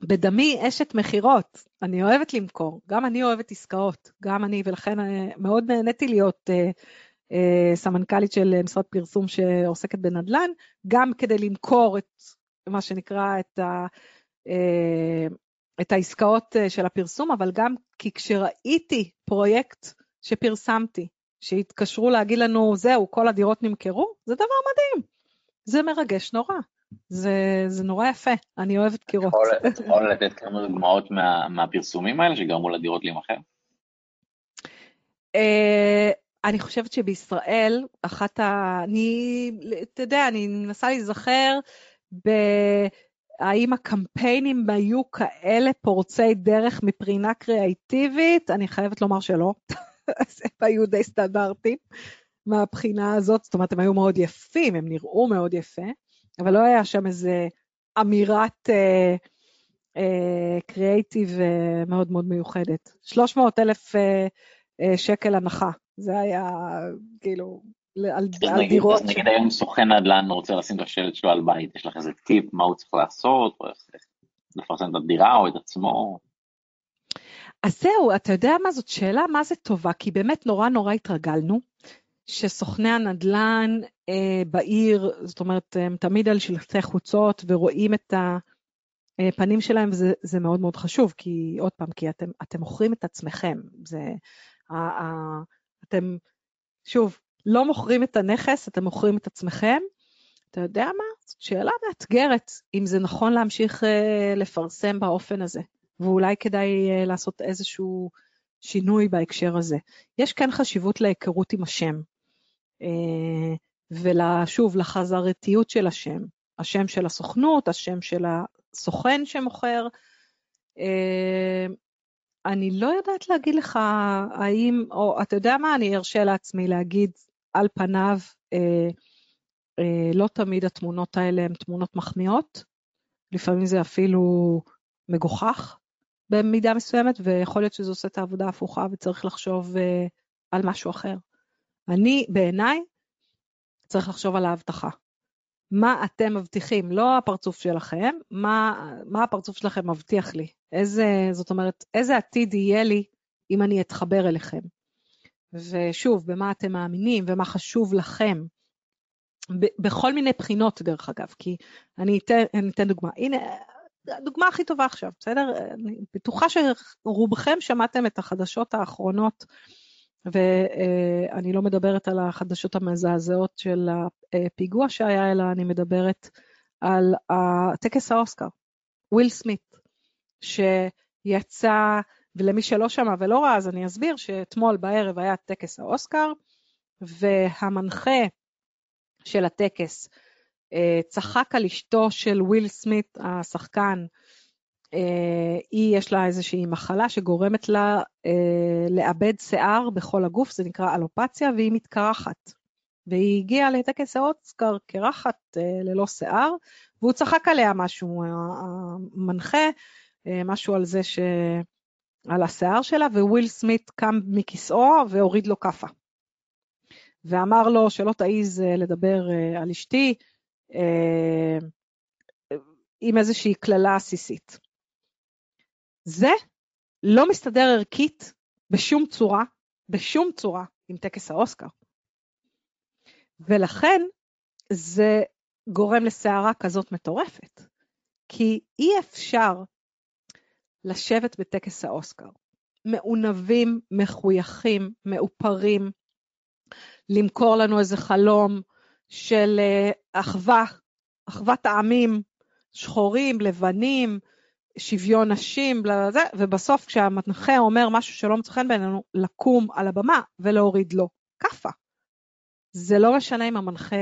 בדמי אשת מכירות, אני אוהבת למכור, גם אני אוהבת עסקאות, גם אני, ולכן אה, מאוד נהניתי להיות אה, אה, סמנכ"לית של משרד פרסום שעוסקת בנדל"ן, גם כדי למכור את מה שנקרא, את ה... אה, את העסקאות אה, של הפרסום, אבל גם כי כשראיתי פרויקט שפרסמתי, שהתקשרו להגיד לנו, זהו, כל הדירות נמכרו, זה דבר מדהים. זה מרגש נורא. זה, זה נורא יפה, אני אוהבת קירות. אתה יכול לתת כמה דוגמאות מה, מהפרסומים האלה שגרמו לדירות להימכר? Uh, אני חושבת שבישראל, אחת ה... אני, אתה יודע, אני מנסה להיזכר ב... האם הקמפיינים היו כאלה פורצי דרך מבחינה קריאיטיבית? אני חייבת לומר שלא. הם היו די סטנדרטים מהבחינה הזאת, זאת אומרת, הם היו מאוד יפים, הם נראו מאוד יפה, אבל לא היה שם איזה אמירת קריאיטיב uh, uh, uh, מאוד מאוד מיוחדת. 300 אלף uh, uh, שקל הנחה, זה היה כאילו על דירות. אז נגיד היום סוכן נדל"ן רוצה לשים את השלט שלו על בית, יש לך איזה טיפ מה הוא צריך לעשות, או איך לפרסם את הדירה או את עצמו? אז זהו, אתה יודע מה זאת שאלה? מה זה טובה? כי באמת נורא נורא התרגלנו שסוכני הנדל"ן אה, בעיר, זאת אומרת, הם תמיד על שלטי חוצות ורואים את הפנים שלהם, וזה מאוד מאוד חשוב, כי עוד פעם, כי אתם, אתם מוכרים את עצמכם. זה, ה, ה, אתם, שוב, לא מוכרים את הנכס, אתם מוכרים את עצמכם. אתה יודע מה? זאת שאלה מאתגרת, אם זה נכון להמשיך אה, לפרסם באופן הזה, ואולי כדאי אה, לעשות איזשהו שינוי בהקשר הזה. יש כן חשיבות להיכרות עם השם, ושוב, לחזרתיות של השם, השם של הסוכנות, השם של הסוכן שמוכר. אה, אני לא יודעת להגיד לך האם, או אתה יודע מה, אני ארשה לעצמי להגיד על פניו, אה, אה, לא תמיד התמונות האלה הן תמונות מחמיאות, לפעמים זה אפילו מגוחך במידה מסוימת, ויכול להיות שזה עושה את העבודה ההפוכה וצריך לחשוב אה, על משהו אחר. אני, בעיניי, צריך לחשוב על ההבטחה. מה אתם מבטיחים, לא הפרצוף שלכם, מה, מה הפרצוף שלכם מבטיח לי. איזה, זאת אומרת, איזה עתיד יהיה לי אם אני אתחבר אליכם. ושוב, במה אתם מאמינים ומה חשוב לכם. בכל מיני בחינות, דרך אגב, כי אני אתן, אני אתן דוגמה. הנה, הדוגמה הכי טובה עכשיו, בסדר? אני בטוחה שרובכם שמעתם את החדשות האחרונות ואני לא מדברת על החדשות המזעזעות של הפיגוע שהיה, אלא אני מדברת על טקס האוסקר, וויל סמית, שיצא, ולמי שלא שמע ולא ראה, אז אני אסביר שאתמול בערב היה טקס האוסקר, והמנחה של הטקס אה, צחק על אשתו של וויל סמית, השחקן, היא יש לה איזושהי מחלה שגורמת לה אה, לאבד שיער בכל הגוף, זה נקרא אלופציה, והיא מתקרחת. והיא הגיעה לטקס האוסקר קרחת אה, ללא שיער, והוא צחק עליה משהו, המנחה, משהו על זה ש... על השיער שלה, וויל סמית קם מכיסאו והוריד לו כאפה. ואמר לו שלא תעיז לדבר על אשתי עם איזושהי קללה עסיסית. זה לא מסתדר ערכית בשום צורה, בשום צורה עם טקס האוסקר. ולכן זה גורם לסערה כזאת מטורפת, כי אי אפשר לשבת בטקס האוסקר, מעונבים, מחויכים, מאופרים, למכור לנו איזה חלום של אה, אחווה, אחוות העמים, שחורים, לבנים, שוויון נשים, לזה, ובסוף כשהמנחה אומר משהו שלא מצא חן בעינינו, לקום על הבמה ולהוריד לו כאפה. זה לא משנה אם המנחה,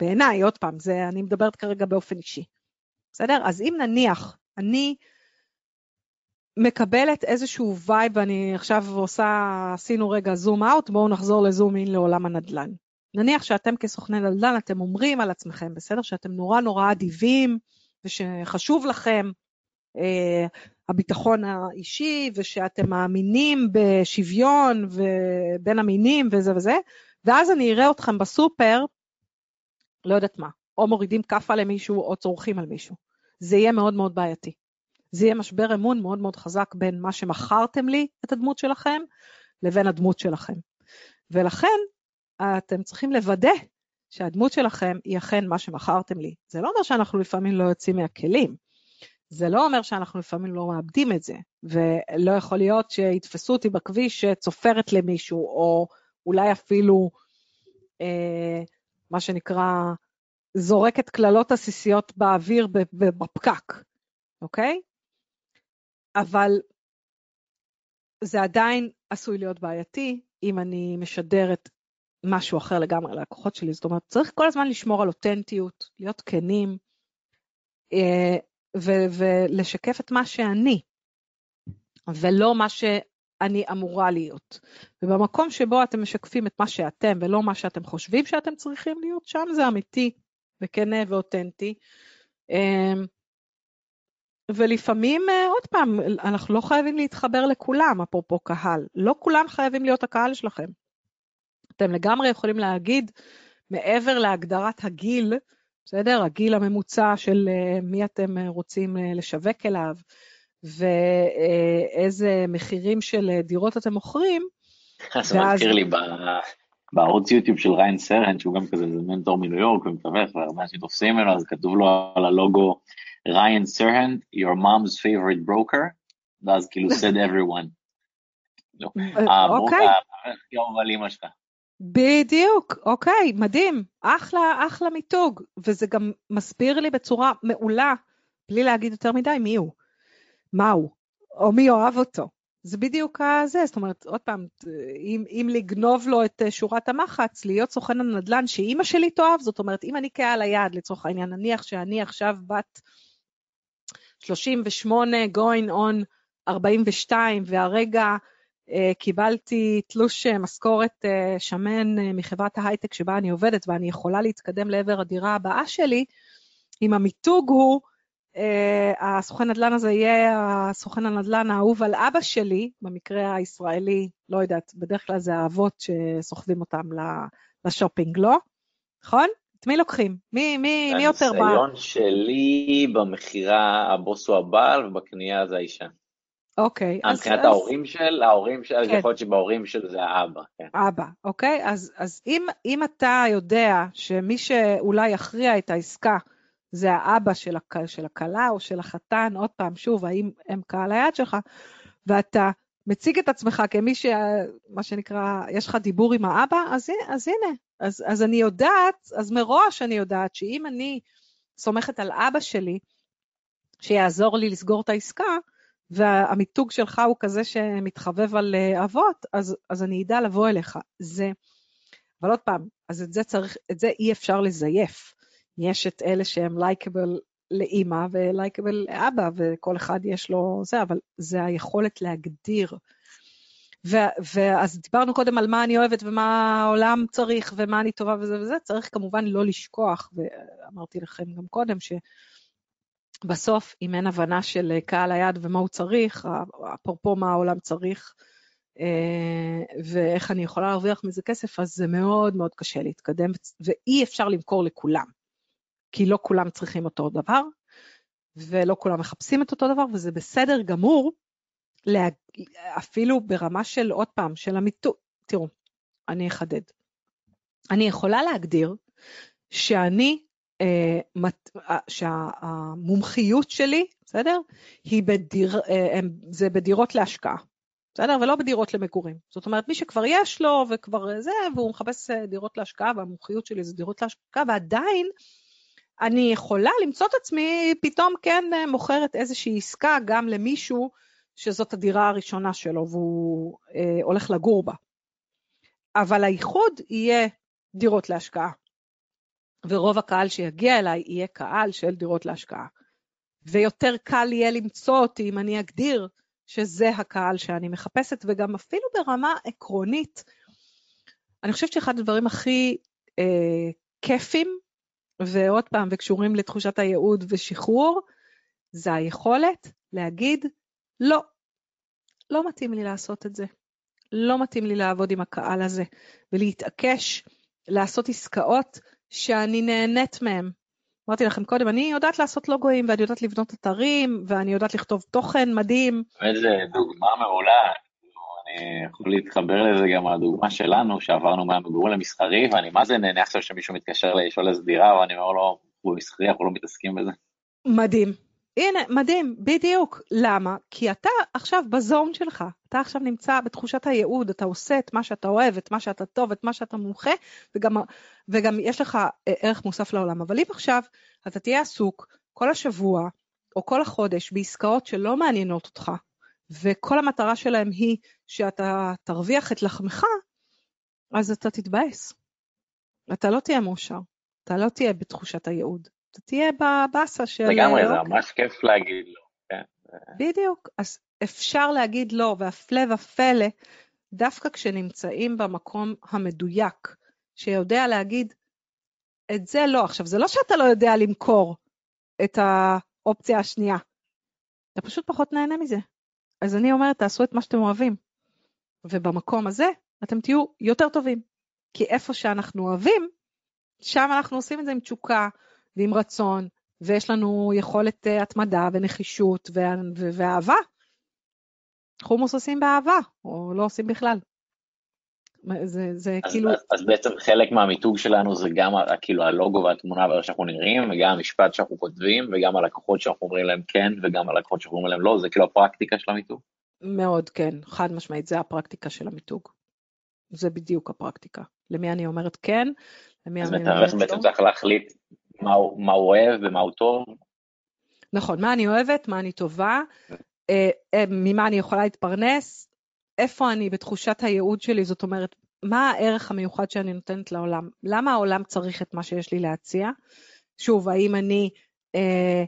בעיניי, עוד פעם, זה, אני מדברת כרגע באופן אישי. בסדר? אז אם נניח, אני מקבלת איזשהו vibe, ואני עכשיו עושה, עשינו רגע zoom out, בואו נחזור ל zoom in לעולם הנדל"ן. נניח שאתם כסוכני נדל"ן, אתם אומרים על עצמכם, בסדר? שאתם נורא נורא אדיבים, ושחשוב לכם הביטחון האישי, ושאתם מאמינים בשוויון ובין המינים וזה וזה, ואז אני אראה אתכם בסופר, לא יודעת מה, או מורידים כאפה למישהו או צורכים על מישהו. זה יהיה מאוד מאוד בעייתי. זה יהיה משבר אמון מאוד מאוד חזק בין מה שמכרתם לי, את הדמות שלכם, לבין הדמות שלכם. ולכן, אתם צריכים לוודא שהדמות שלכם היא אכן מה שמכרתם לי. זה לא אומר שאנחנו לפעמים לא יוצאים מהכלים. זה לא אומר שאנחנו לפעמים לא מאבדים את זה, ולא יכול להיות שיתפסו אותי בכביש שצופרת למישהו, או אולי אפילו, אה, מה שנקרא, זורקת קללות עסיסיות באוויר בפקק, אוקיי? אבל זה עדיין עשוי להיות בעייתי אם אני משדרת משהו אחר לגמרי ללקוחות שלי. זאת אומרת, צריך כל הזמן לשמור על אותנטיות, להיות כנים, אה, ו- ולשקף את מה שאני, ולא מה שאני אמורה להיות. ובמקום שבו אתם משקפים את מה שאתם ולא מה שאתם חושבים שאתם צריכים להיות, שם זה אמיתי וכן ואותנטי. אמ, ולפעמים, אה, עוד פעם, אנחנו לא חייבים להתחבר לכולם, אפרופו קהל. לא כולם חייבים להיות הקהל שלכם. אתם לגמרי יכולים להגיד, מעבר להגדרת הגיל, בסדר? הגיל הממוצע של אה, מי אתם אה, רוצים אה, לשווק אליו, ואיזה מחירים של דירות אתם מוכרים. אז ואז... מזכיר לי. בערוץ יוטיוב של ריין סרן, שהוא גם כזה מנטור מניו יורק ומתווך, והרבה אנשים תופסים ממנו, אז כתוב לו על הלוגו, ריין סרן, your mom's favorite broker, ואז כאילו said everyone. לא. אוקיי. יום על אימא שלך. בדיוק, אוקיי, מדהים, אחלה, אחלה מיתוג, וזה גם מסביר לי בצורה מעולה, בלי להגיד יותר מדי, מי הוא, מה הוא, או מי אוהב אותו. זה בדיוק הזה, זאת אומרת, עוד פעם, אם, אם לגנוב לו את שורת המחץ, להיות סוכן הנדל"ן שאימא שלי תאהב, זאת אומרת, אם אני קהל היעד לצורך העניין, נניח שאני עכשיו בת 38, going on 42, והרגע קיבלתי תלוש uh, משכורת uh, שמן מחברת ההייטק שבה אני עובדת, ואני יכולה להתקדם לעבר הדירה הבאה שלי, אם המיתוג הוא, הסוכן נדל"ן הזה יהיה הסוכן הנדל"ן האהוב על אבא שלי, במקרה הישראלי, לא יודעת, בדרך כלל זה האבות שסוחבים אותם לשופינג, לא? נכון? את מי לוקחים? מי, מי, מי יותר בא? הניסיון שלי במכירה הבוס הוא הבעל ובקנייה זה האישה. אוקיי. אז... מבחינת ההורים של, ההורים של, כן. יכול להיות שבהורים של זה האבא. כן. אבא, אוקיי? אז, אז אם, אם אתה יודע שמי שאולי יכריע את העסקה זה האבא של הכלה או של החתן, עוד פעם, שוב, האם הם קהל היד שלך, ואתה מציג את עצמך כמי ש... מה שנקרא, יש לך דיבור עם האבא, אז, אז הנה, אז, אז אני יודעת, אז מראש אני יודעת שאם אני סומכת על אבא שלי, שיעזור לי לסגור את העסקה, והמיתוג שלך הוא כזה שמתחבב על אה, אבות, אז, אז אני אדע לבוא אליך. זה, אבל עוד פעם, אז את זה צריך, את זה אי אפשר לזייף. יש את אלה שהם לייקבל לאימא ולייקבל לאבא, וכל אחד יש לו זה, אבל זה היכולת להגדיר. ואז דיברנו קודם על מה אני אוהבת ומה העולם צריך ומה אני טובה וזה וזה, צריך כמובן לא לשכוח, ואמרתי לכם גם קודם, שבסוף, אם אין הבנה של קהל היד ומה הוא צריך, אפרופו מה העולם צריך, אה, ואיך אני יכולה להרוויח מזה כסף, אז זה מאוד מאוד קשה להתקדם, ואי אפשר למכור לכולם. כי לא כולם צריכים אותו דבר, ולא כולם מחפשים את אותו דבר, וזה בסדר גמור, לה... אפילו ברמה של, עוד פעם, של המיתוג. תראו, אני אחדד. אני יכולה להגדיר שאני, אה, אה, שהמומחיות שלי, בסדר? היא בדיר, אה, זה בדירות להשקעה. בסדר? ולא בדירות למגורים. זאת אומרת, מי שכבר יש לו וכבר זה, והוא מחפש אה, דירות להשקעה, והמומחיות שלי זה דירות להשקעה, ועדיין אני יכולה למצוא את עצמי פתאום כן אה, מוכרת איזושהי עסקה גם למישהו שזאת הדירה הראשונה שלו והוא אה, הולך לגור בה. אבל הייחוד יהיה דירות להשקעה. ורוב הקהל שיגיע אליי יהיה קהל של דירות להשקעה. ויותר קל יהיה למצוא אותי אם אני אגדיר שזה הקהל שאני מחפשת, וגם אפילו ברמה עקרונית, אני חושבת שאחד הדברים הכי אה, כיפים ועוד פעם, וקשורים לתחושת הייעוד ושחרור, זה היכולת להגיד, לא, לא מתאים לי לעשות את זה. לא מתאים לי לעבוד עם הקהל הזה, ולהתעקש לעשות עסקאות שאני נהנית מהן. אמרתי לכם קודם, אני יודעת לעשות לוגויים, ואני יודעת לבנות אתרים, ואני יודעת לכתוב תוכן מדהים. איזה דוגמה מעולה. אני יכול להתחבר לזה גם מהדוגמה שלנו, שעברנו מהמגורים למסחרי, ואני מה זה נהנה עכשיו שמישהו מתקשר לשאול איזה דירה, ואני אומר לו, הוא מסחרי, אנחנו לא מתעסקים בזה. מדהים. הנה, מדהים, בדיוק. למה? כי אתה עכשיו בזון שלך, אתה עכשיו נמצא בתחושת הייעוד, אתה עושה את מה שאתה אוהב, את מה שאתה טוב, את מה שאתה מומחה, וגם, וגם יש לך אה, ערך מוסף לעולם. אבל אם עכשיו אתה תהיה עסוק כל השבוע, או כל החודש, בעסקאות שלא מעניינות אותך, וכל המטרה שלהם היא שאתה תרוויח את לחמך, אז אתה תתבאס. אתה לא תהיה מאושר, אתה לא תהיה בתחושת הייעוד, אתה תהיה בבאסה של... לגמרי, זה אוקיי. ממש כיף להגיד לא. כן. בדיוק, אז אפשר להגיד לא, והפלא ופלא, דווקא כשנמצאים במקום המדויק, שיודע להגיד, את זה לא. עכשיו, זה לא שאתה לא יודע למכור את האופציה השנייה, אתה פשוט פחות נהנה מזה. אז אני אומרת, תעשו את מה שאתם אוהבים. ובמקום הזה אתם תהיו יותר טובים. כי איפה שאנחנו אוהבים, שם אנחנו עושים את זה עם תשוקה ועם רצון, ויש לנו יכולת uh, התמדה ונחישות ואהבה. חומוס עושים באהבה, או לא עושים בכלל. זה, זה אז, כאילו... אז, אז בעצם חלק מהמיתוג שלנו זה גם כאילו הלוגו והתמונה ואיך שאנחנו נראים, וגם המשפט שאנחנו כותבים, וגם הלקוחות שאנחנו אומרים להם כן, וגם הלקוחות שאנחנו אומרים להם לא, זה כאילו הפרקטיקה של המיתוג. מאוד, כן, חד משמעית, זה הפרקטיקה של המיתוג. זה בדיוק הפרקטיקה. למי אני אומרת כן, למי אז אני אומרת בעצם לא. צריך להחליט מה מה הוא אוהב ומה הוא טוב. נכון, מה אני אוהבת, מה אני טובה, אה, אה, ממה אני יכולה להתפרנס, איפה אני בתחושת הייעוד שלי, זאת אומרת, מה הערך המיוחד שאני נותנת לעולם? למה העולם צריך את מה שיש לי להציע? שוב, האם אני... אה,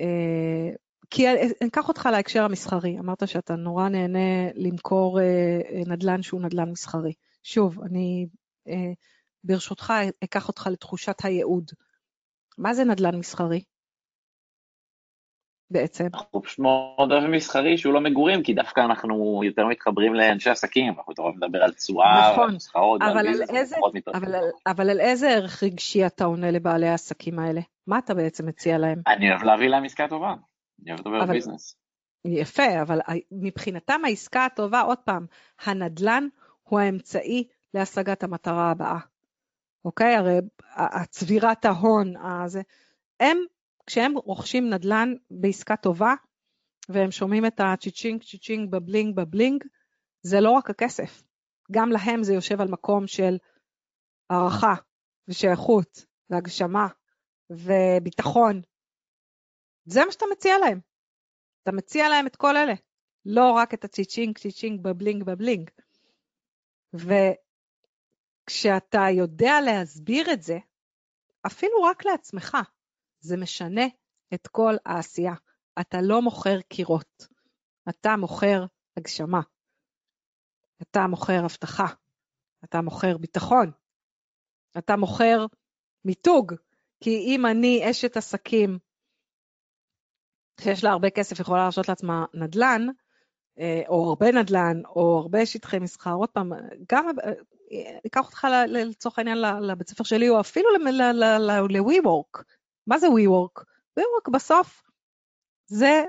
אה, כי אני אקח אותך להקשר המסחרי, אמרת שאתה נורא נהנה למכור אה, אה, נדל"ן שהוא נדל"ן מסחרי. שוב, אני אה, ברשותך אקח אותך לתחושת הייעוד. מה זה נדל"ן מסחרי? בעצם. אנחנו פשוט מאוד אוהבים מסחרי שהוא לא מגורים, כי דווקא אנחנו יותר מתחברים לאנשי עסקים, אנחנו יותר אוהבים לדבר על תשואה, נכון, ועל נוסחאות, אבל על איזה-. אבל, על- אבל על איזה ערך רגשי אתה עונה לבעלי העסקים האלה? מה אתה בעצם מציע להם? אני אוהב להביא להם עסקה טובה, אני אוהב לדבר על business. יפה, אבל מבחינתם העסקה הטובה, עוד פעם, הנדל"ן הוא האמצעי להשגת המטרה הבאה. אוקיי? הרי הצבירת ההון, הזה, הם, כשהם רוכשים נדל"ן בעסקה טובה, והם שומעים את הצ'יצ'ינג צ'יצ'ינג בבלינג בבלינג, זה לא רק הכסף. גם להם זה יושב על מקום של הערכה ושייכות והגשמה וביטחון. זה מה שאתה מציע להם. אתה מציע להם את כל אלה, לא רק את הצ'יצ'ינג צ'יצ'ינג בבלינג בבלינג. וכשאתה יודע להסביר את זה, אפילו רק לעצמך, זה משנה את כל העשייה. אתה לא מוכר קירות, אתה מוכר הגשמה. אתה מוכר הבטחה, אתה מוכר ביטחון, אתה מוכר מיתוג, כי אם אני אשת עסקים שיש לה הרבה כסף, יכולה להרשות לעצמה נדל"ן, אה, או הרבה נדל"ן, או הרבה שטחי מסחר, עוד פעם, גם, אקח אותך לצורך העניין לבית ספר שלי, או אפילו ל-WeWork. מה זה WeWork? WeWork בסוף זה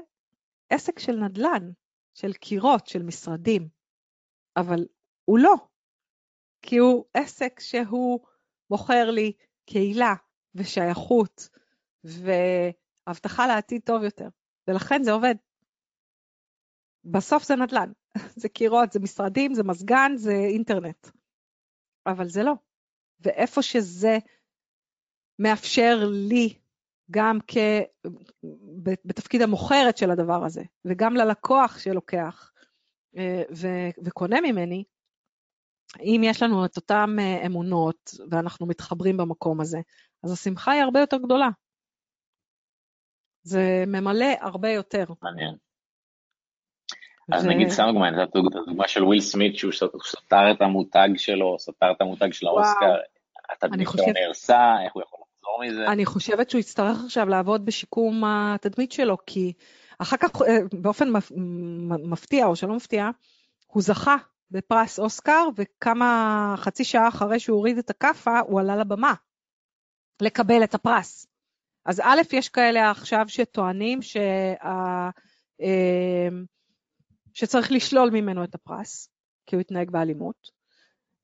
עסק של נדל"ן, של קירות, של משרדים, אבל הוא לא, כי הוא עסק שהוא מוכר לי קהילה ושייכות והבטחה לעתיד טוב יותר, ולכן זה עובד. בסוף זה נדל"ן, זה קירות, זה משרדים, זה מזגן, זה אינטרנט, אבל זה לא. ואיפה שזה מאפשר לי גם כ... בתפקיד המוכרת של הדבר הזה, וגם ללקוח שלוקח אה, ו- וקונה ממני, אם יש לנו את אותן אה, אמונות ואנחנו מתחברים במקום הזה, אז השמחה היא הרבה יותר גדולה. זה ממלא הרבה יותר. מעניין. אז נגיד סתם דוגמא, נתת את הדוגמה של וויל סמית שהוא סתר את המותג שלו, סתר את המותג של. האוסקר, התדמית שלו נהרסה, איך הוא יכול לחזור מזה? אני חושבת שהוא יצטרך עכשיו לעבוד בשיקום התדמית שלו, כי אחר כך, אה, באופן מפתיע או שלא מפתיע, הוא זכה בפרס אוסקר, וכמה, חצי שעה אחרי שהוא הוריד את הכאפה, הוא עלה לבמה לקבל את הפרס. אז א', יש כאלה עכשיו שטוענים שה, אה, שצריך לשלול ממנו את הפרס, כי הוא התנהג באלימות.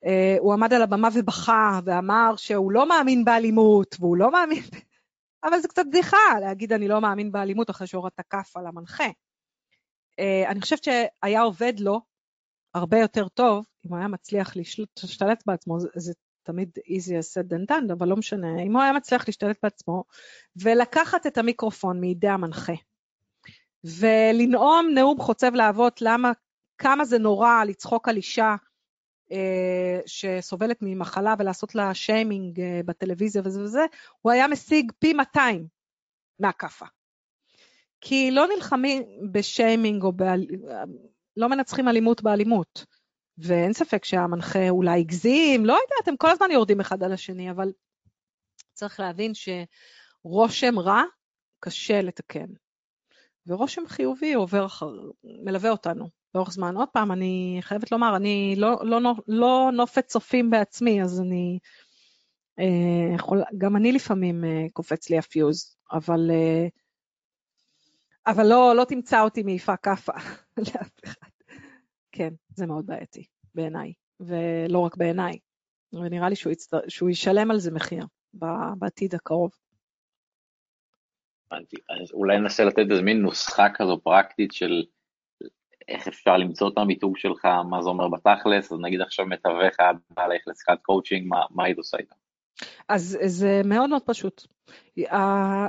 אה, הוא עמד על הבמה ובכה ואמר שהוא לא מאמין באלימות, והוא לא מאמין... אבל זה קצת בדיחה להגיד אני לא מאמין באלימות אחרי שהורדת כף על המנחה. אה, אני חושבת שהיה עובד לו הרבה יותר טוב, אם הוא היה מצליח להשתלט בעצמו, זה, זה תמיד easier said than done, אבל לא משנה, אם הוא היה מצליח להשתלט בעצמו, ולקחת את המיקרופון מידי המנחה, ולנאום נאום חוצב להבות למה, כמה זה נורא לצחוק על אישה אה, שסובלת ממחלה ולעשות לה שיימינג אה, בטלוויזיה וזה וזה, הוא היה משיג פי 200 מהכאפה. כי לא נלחמים בשיימינג או באל... לא מנצחים אלימות באלימות. ואין ספק שהמנחה אולי הגזים, לא יודעת, הם כל הזמן יורדים אחד על השני, אבל צריך להבין שרושם רע קשה לתקן. ורושם חיובי עובר אחר, מלווה אותנו לאורך זמן. עוד פעם, אני חייבת לומר, אני לא, לא, לא, לא נופת צופים בעצמי, אז אני, אה, גם אני לפעמים אה, קופץ לי הפיוז, אבל, אה, אבל לא, לא תמצא אותי מעיפה כאפה לאף אחד. כן, זה מאוד בעייתי בעיניי. ולא רק בעיניי. ונראה לי שהוא, יצט... שהוא ישלם על זה מחיר בעתיד הקרוב. הבנתי. אז אולי ננסה לתת איזה מין נוסחה כזו פרקטית של איך אפשר למצוא את המיתוג שלך, מה זה אומר בתכלס, אז נגיד עכשיו מתווך בא לך לשיחת קואוצ'ינג, מה, מה היית עושה איתה? אז זה מאוד מאוד פשוט. אה,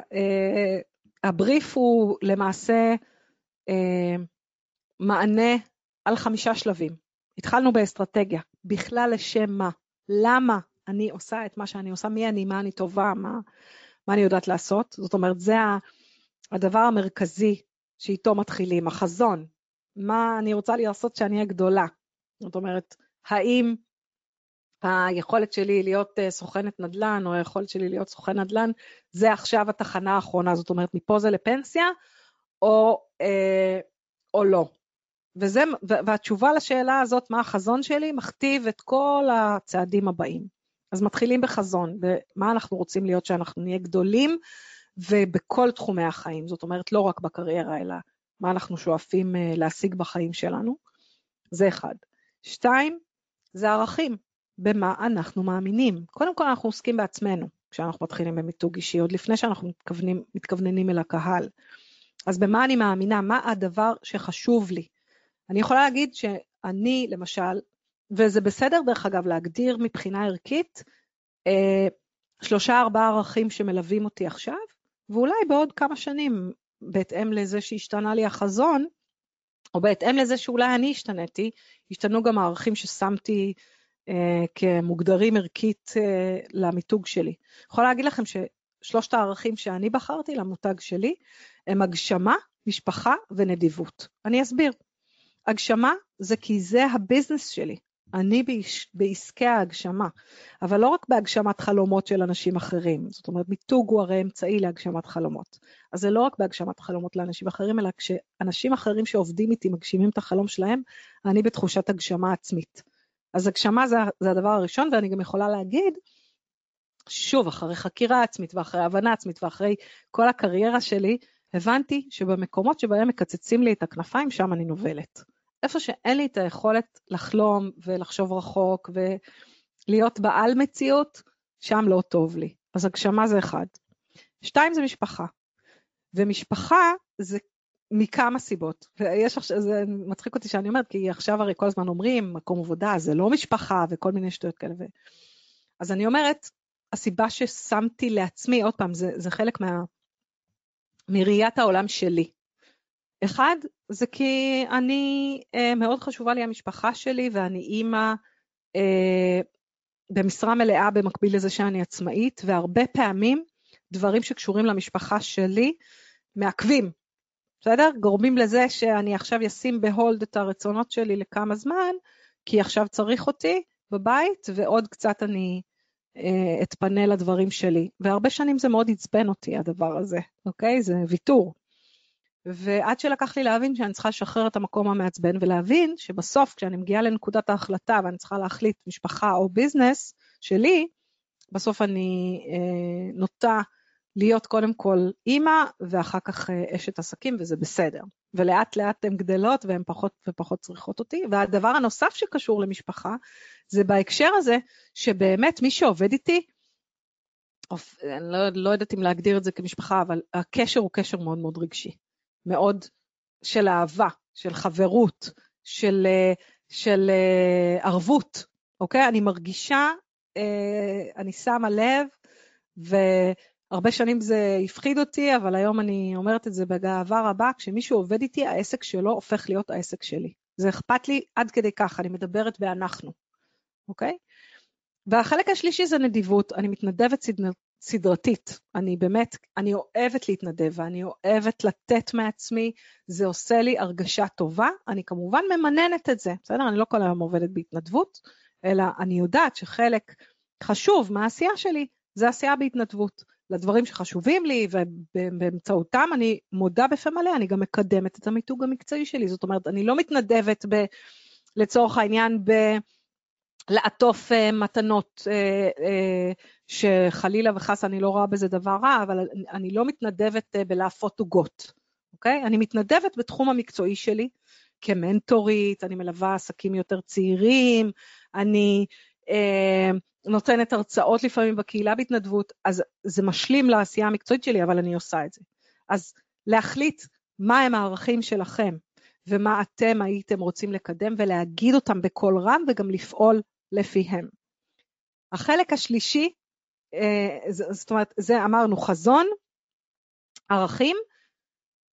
הבריף הוא למעשה אה, מענה על חמישה שלבים. התחלנו באסטרטגיה, בכלל לשם מה, למה אני עושה את מה שאני עושה, מי אני, מה אני טובה, מה, מה אני יודעת לעשות. זאת אומרת, זה הדבר המרכזי שאיתו מתחילים, החזון, מה אני רוצה לעשות שאני אהיה גדולה. זאת אומרת, האם היכולת שלי להיות אה, סוכנת נדל"ן, או היכולת שלי להיות סוכן נדל"ן, זה עכשיו התחנה האחרונה, זאת אומרת, מפה זה לפנסיה, או, אה, או לא. וזה, והתשובה לשאלה הזאת, מה החזון שלי, מכתיב את כל הצעדים הבאים. אז מתחילים בחזון, במה אנחנו רוצים להיות שאנחנו נהיה גדולים, ובכל תחומי החיים, זאת אומרת, לא רק בקריירה, אלא מה אנחנו שואפים אה, להשיג בחיים שלנו. זה אחד. שתיים, זה ערכים. במה אנחנו מאמינים. קודם כל אנחנו עוסקים בעצמנו כשאנחנו מתחילים במיתוג אישי, עוד לפני שאנחנו מתכוונים, מתכווננים אל הקהל. אז במה אני מאמינה? מה הדבר שחשוב לי? אני יכולה להגיד שאני, למשל, וזה בסדר דרך אגב להגדיר מבחינה ערכית, אה, שלושה ארבעה ערכים שמלווים אותי עכשיו, ואולי בעוד כמה שנים, בהתאם לזה שהשתנה לי החזון, או בהתאם לזה שאולי אני השתניתי, השתנו גם הערכים ששמתי אה, כמוגדרים ערכית אה, למיתוג שלי. אני יכולה להגיד לכם ששלושת הערכים שאני בחרתי למותג שלי הם הגשמה, משפחה ונדיבות. אני אסביר. הגשמה זה כי זה הביזנס שלי. אני בעסקי ההגשמה, אבל לא רק בהגשמת חלומות של אנשים אחרים, זאת אומרת מיתוג הוא הרי אמצעי להגשמת חלומות. אז זה לא רק בהגשמת חלומות לאנשים אחרים, אלא כשאנשים אחרים שעובדים איתי מגשימים את החלום שלהם, אני בתחושת הגשמה עצמית. אז הגשמה זה, זה הדבר הראשון, ואני גם יכולה להגיד, שוב, אחרי חקירה עצמית ואחרי הבנה עצמית ואחרי כל הקריירה שלי, הבנתי שבמקומות שבהם מקצצים לי את הכנפיים, שם אני נובלת. איפה שאין לי את היכולת לחלום ולחשוב רחוק ולהיות בעל מציאות, שם לא טוב לי. אז הגשמה זה אחד. שתיים זה משפחה. ומשפחה זה מכמה סיבות. ויש עכשיו, זה מצחיק אותי שאני אומרת, כי עכשיו הרי כל הזמן אומרים, מקום עבודה זה לא משפחה וכל מיני שטויות כאלה. ו... אז אני אומרת, הסיבה ששמתי לעצמי, עוד פעם, זה, זה חלק מה... מראיית העולם שלי. אחד, זה כי אני, אה, מאוד חשובה לי המשפחה שלי ואני אימא אה, במשרה מלאה במקביל לזה שאני עצמאית, והרבה פעמים דברים שקשורים למשפחה שלי מעכבים בסדר? גורמים לזה שאני עכשיו אשים בהולד את הרצונות שלי לכמה זמן, כי עכשיו צריך אותי בבית, ועוד קצת אני אה, אתפנה לדברים שלי. והרבה שנים זה מאוד עצבן אותי, הדבר הזה, אוקיי? זה ויתור. ועד שלקח לי להבין שאני צריכה לשחרר את המקום המעצבן, ולהבין שבסוף, כשאני מגיעה לנקודת ההחלטה ואני צריכה להחליט משפחה או ביזנס שלי, בסוף אני אה, נוטה להיות קודם כל אימא ואחר כך אה, אשת עסקים וזה בסדר. ולאט לאט הן גדלות והן פחות ופחות צריכות אותי. והדבר הנוסף שקשור למשפחה זה בהקשר הזה שבאמת מי שעובד איתי, אני לא, לא יודעת אם להגדיר את זה כמשפחה, אבל הקשר הוא קשר מאוד מאוד רגשי. מאוד של אהבה, של חברות, של, אה, של אה, ערבות, אוקיי? אני מרגישה, אני שמה לב, ו... הרבה שנים זה הפחיד אותי, אבל היום אני אומרת את זה בגאווה רבה, כשמישהו עובד איתי, העסק שלו הופך להיות העסק שלי. זה אכפת לי עד כדי כך, אני מדברת באנחנו, אוקיי? והחלק השלישי זה נדיבות, אני מתנדבת סדנ... סדרתית, אני באמת, אני אוהבת להתנדב ואני אוהבת לתת מעצמי, זה עושה לי הרגשה טובה, אני כמובן ממננת את זה, בסדר? אני לא כל היום עובדת בהתנדבות, אלא אני יודעת שחלק חשוב מהעשייה שלי זה עשייה בהתנדבות. לדברים שחשובים לי, ובאמצעותם אני מודה בפה מלא, אני גם מקדמת את המיתוג המקצועי שלי. זאת אומרת, אני לא מתנדבת ב, לצורך העניין ב... לעטוף uh, מתנות, uh, uh, שחלילה וחס אני לא רואה בזה דבר רע, אבל אני לא מתנדבת uh, בלהפות עוגות, אוקיי? אני מתנדבת בתחום המקצועי שלי, כמנטורית, אני מלווה עסקים יותר צעירים, אני אה, נותנת הרצאות לפעמים בקהילה בהתנדבות, אז זה משלים לעשייה המקצועית שלי, אבל אני עושה את זה. אז להחליט מהם הערכים שלכם ומה אתם הייתם רוצים לקדם ולהגיד אותם בקול רם וגם לפעול לפיהם. החלק השלישי, אה, זאת אומרת, זה אמרנו חזון, ערכים,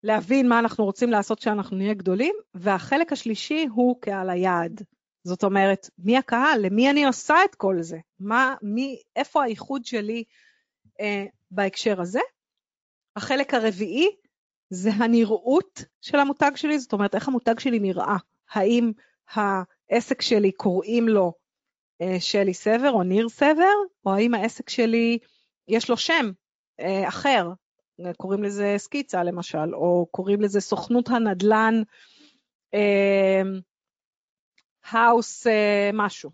להבין מה אנחנו רוצים לעשות כשאנחנו נהיה גדולים, והחלק השלישי הוא קהל היעד. זאת אומרת, מי הקהל? למי אני עושה את כל זה? מה, מי, איפה הייחוד שלי אה, בהקשר הזה? החלק הרביעי זה הנראות של המותג שלי, זאת אומרת, איך המותג שלי נראה. האם העסק שלי קוראים לו שלי סבר או ניר סבר, או האם העסק שלי יש לו שם אה, אחר, קוראים לזה סקיצה למשל, או קוראים לזה סוכנות הנדל"ן האוס אה, משהו.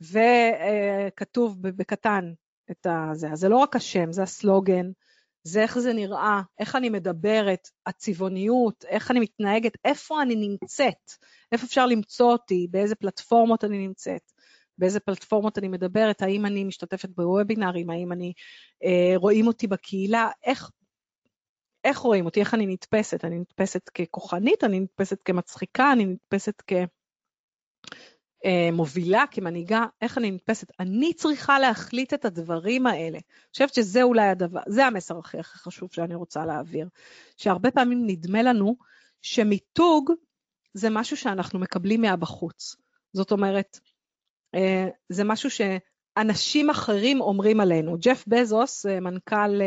וכתוב בקטן את הזה. אז זה לא רק השם, זה הסלוגן, זה איך זה נראה, איך אני מדברת, הצבעוניות, איך אני מתנהגת, איפה אני נמצאת, איפה אפשר למצוא אותי, באיזה פלטפורמות אני נמצאת, באיזה פלטפורמות אני מדברת, האם אני משתתפת בוובינארים, האם אני, אה, רואים אותי בקהילה, איך, איך רואים אותי, איך אני נתפסת, אני נתפסת ככוחנית, אני נתפסת כמצחיקה, אני נתפסת כ... אה, כמנהיגה, איך אני נתפסת. אני צריכה להחליט את הדברים האלה. אני חושבת שזה אולי הדבר, זה המסר הכי הכי חשוב שאני רוצה להעביר. שהרבה פעמים נדמה לנו שמיתוג זה משהו שאנחנו מקבלים מהבחוץ. זאת אומרת, זה משהו שאנשים אחרים אומרים עלינו. ג'ף בזוס, אה, מנכ"ל,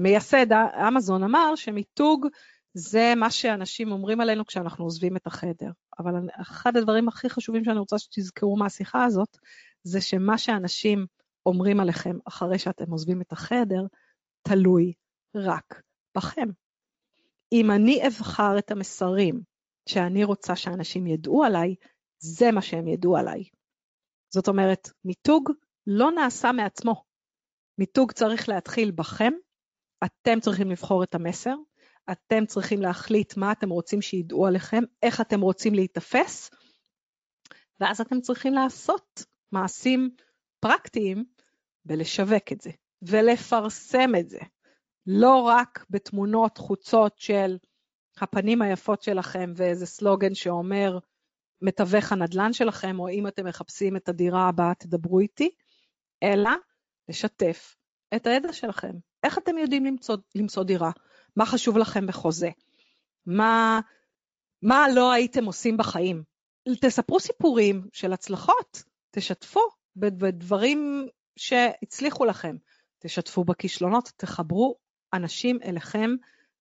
מייסד אמזון, אמר שמיתוג זה מה שאנשים אומרים עלינו כשאנחנו עוזבים את החדר. אבל אחד הדברים הכי חשובים שאני רוצה שתזכרו מהשיחה הזאת, זה שמה שאנשים אומרים עליכם אחרי שאתם עוזבים את החדר, תלוי רק בכם. אם אני אבחר את המסרים שאני רוצה שאנשים ידעו עליי, זה מה שהם ידעו עליי. זאת אומרת, מיתוג לא נעשה מעצמו. מיתוג צריך להתחיל בכם, אתם צריכים לבחור את המסר, אתם צריכים להחליט מה אתם רוצים שידעו עליכם, איך אתם רוצים להיתפס, ואז אתם צריכים לעשות מעשים פרקטיים ולשווק את זה, ולפרסם את זה. לא רק בתמונות חוצות של הפנים היפות שלכם ואיזה סלוגן שאומר מתווך הנדל"ן שלכם, או אם אתם מחפשים את הדירה הבאה תדברו איתי, אלא לשתף את הידע שלכם. איך אתם יודעים למצוא, למצוא דירה? מה חשוב לכם בחוזה? מה, מה לא הייתם עושים בחיים? תספרו סיפורים של הצלחות, תשתפו בדברים שהצליחו לכם, תשתפו בכישלונות, תחברו אנשים אליכם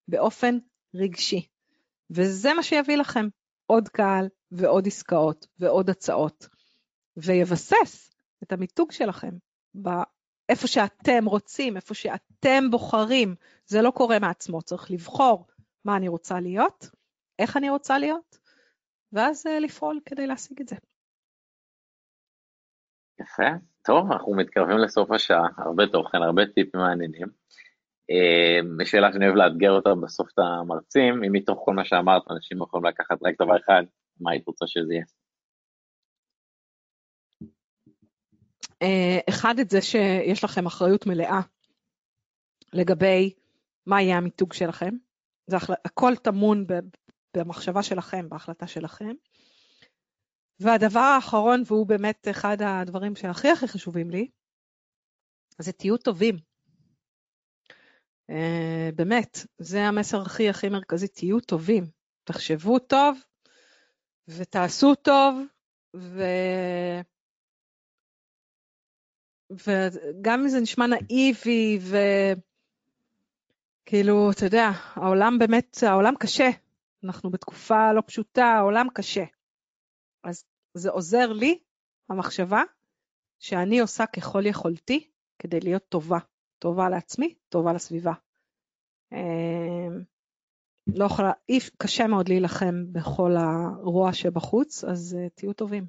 באופן רגשי. וזה מה שיביא לכם עוד קהל ועוד עסקאות ועוד הצעות, ויבסס את המיתוג שלכם איפה שאתם רוצים, איפה שאתם בוחרים. זה לא קורה מעצמו, צריך לבחור מה אני רוצה להיות, איך אני רוצה להיות, ואז אה, לפעול כדי להשיג את זה. יפה, טוב, אנחנו מתקרבים לסוף השעה, הרבה תוכן, הרבה טיפים מעניינים. שאלה שאני אוהב לאתגר אותה בסוף את המרצים, אם מתוך כל מה שאמרת אנשים יכולים לקחת רק דבר אחד, מה היית רוצה שזה יהיה? אה, אחד את זה שיש לכם אחריות מלאה לגבי מה יהיה המיתוג שלכם. זה הכל טמון במחשבה שלכם, בהחלטה שלכם. והדבר האחרון, והוא באמת אחד הדברים שהכי הכי חשובים לי, זה תהיו טובים. Uh, באמת, זה המסר הכי הכי מרכזי, תהיו טובים. תחשבו טוב ותעשו טוב, ו... וגם אם זה נשמע נאיבי, וכאילו, אתה יודע, העולם באמת, העולם קשה. אנחנו בתקופה לא פשוטה, העולם קשה. אז זה עוזר לי, המחשבה, שאני עושה ככל יכולתי כדי להיות טובה. טובה לעצמי, טובה לסביבה. אמ, לא יכולה, אי, קשה מאוד להילחם בכל הרוע שבחוץ, אז uh, תהיו טובים.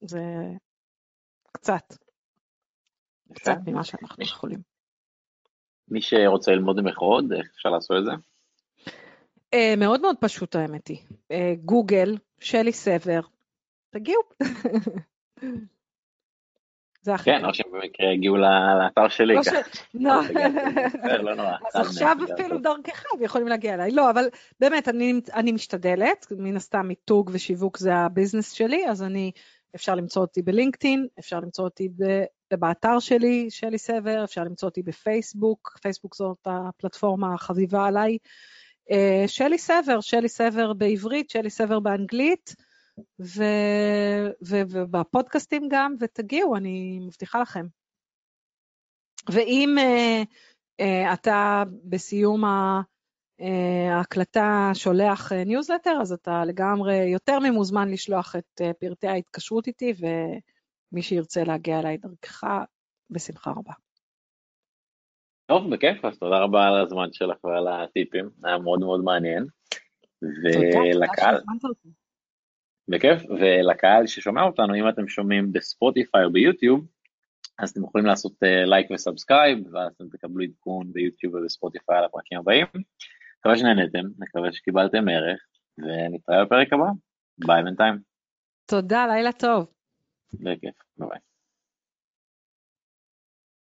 זה קצת. קצת ממה שאנחנו יכולים. מי שרוצה ללמוד ממך עוד, איך אפשר לעשות את זה? Uh, מאוד מאוד פשוט האמת היא. Uh, גוגל, שלי סבר, תגיעו. זה הכי כן, או שבמקרה הגיעו לאתר שלי. לא, לא נורא. אז עכשיו אפילו דרכך ויכולים להגיע אליי. לא, אבל באמת, אני משתדלת, מן הסתם מיתוג ושיווק זה הביזנס שלי, אז אני, אפשר למצוא אותי בלינקדאין, אפשר למצוא אותי באתר שלי, שלי סבר, אפשר למצוא אותי בפייסבוק, פייסבוק זאת הפלטפורמה החביבה עליי. אה, שלי סבר, שלי סבר בעברית, שלי סבר באנגלית. ו, ו, ובפודקאסטים גם, ותגיעו, אני מבטיחה לכם. ואם אה, אה, אתה בסיום אה, ההקלטה שולח ניוזלטר, אז אתה לגמרי יותר ממוזמן לשלוח את פרטי ההתקשרות איתי, ומי שירצה להגיע אליי דרכך, בשמחה רבה. טוב, בכיף, אז תודה רבה על הזמן שלך ועל הטיפים, היה מאוד מאוד מעניין. ולקהל... בכיף, ולקהל ששומע אותנו, אם אתם שומעים בספוטיפיי או ביוטיוב, אז אתם יכולים לעשות לייק אה, ו subscribe, ואז אתם תקבלו עדכון ביוטיוב ובספוטיפיי על הפרקים הבאים. מקווה שנהנתם, מקווה שקיבלתם ערך, ונתראה בפרק הבא. ביי בינתיים. תודה, לילה טוב. בכיף, ביי.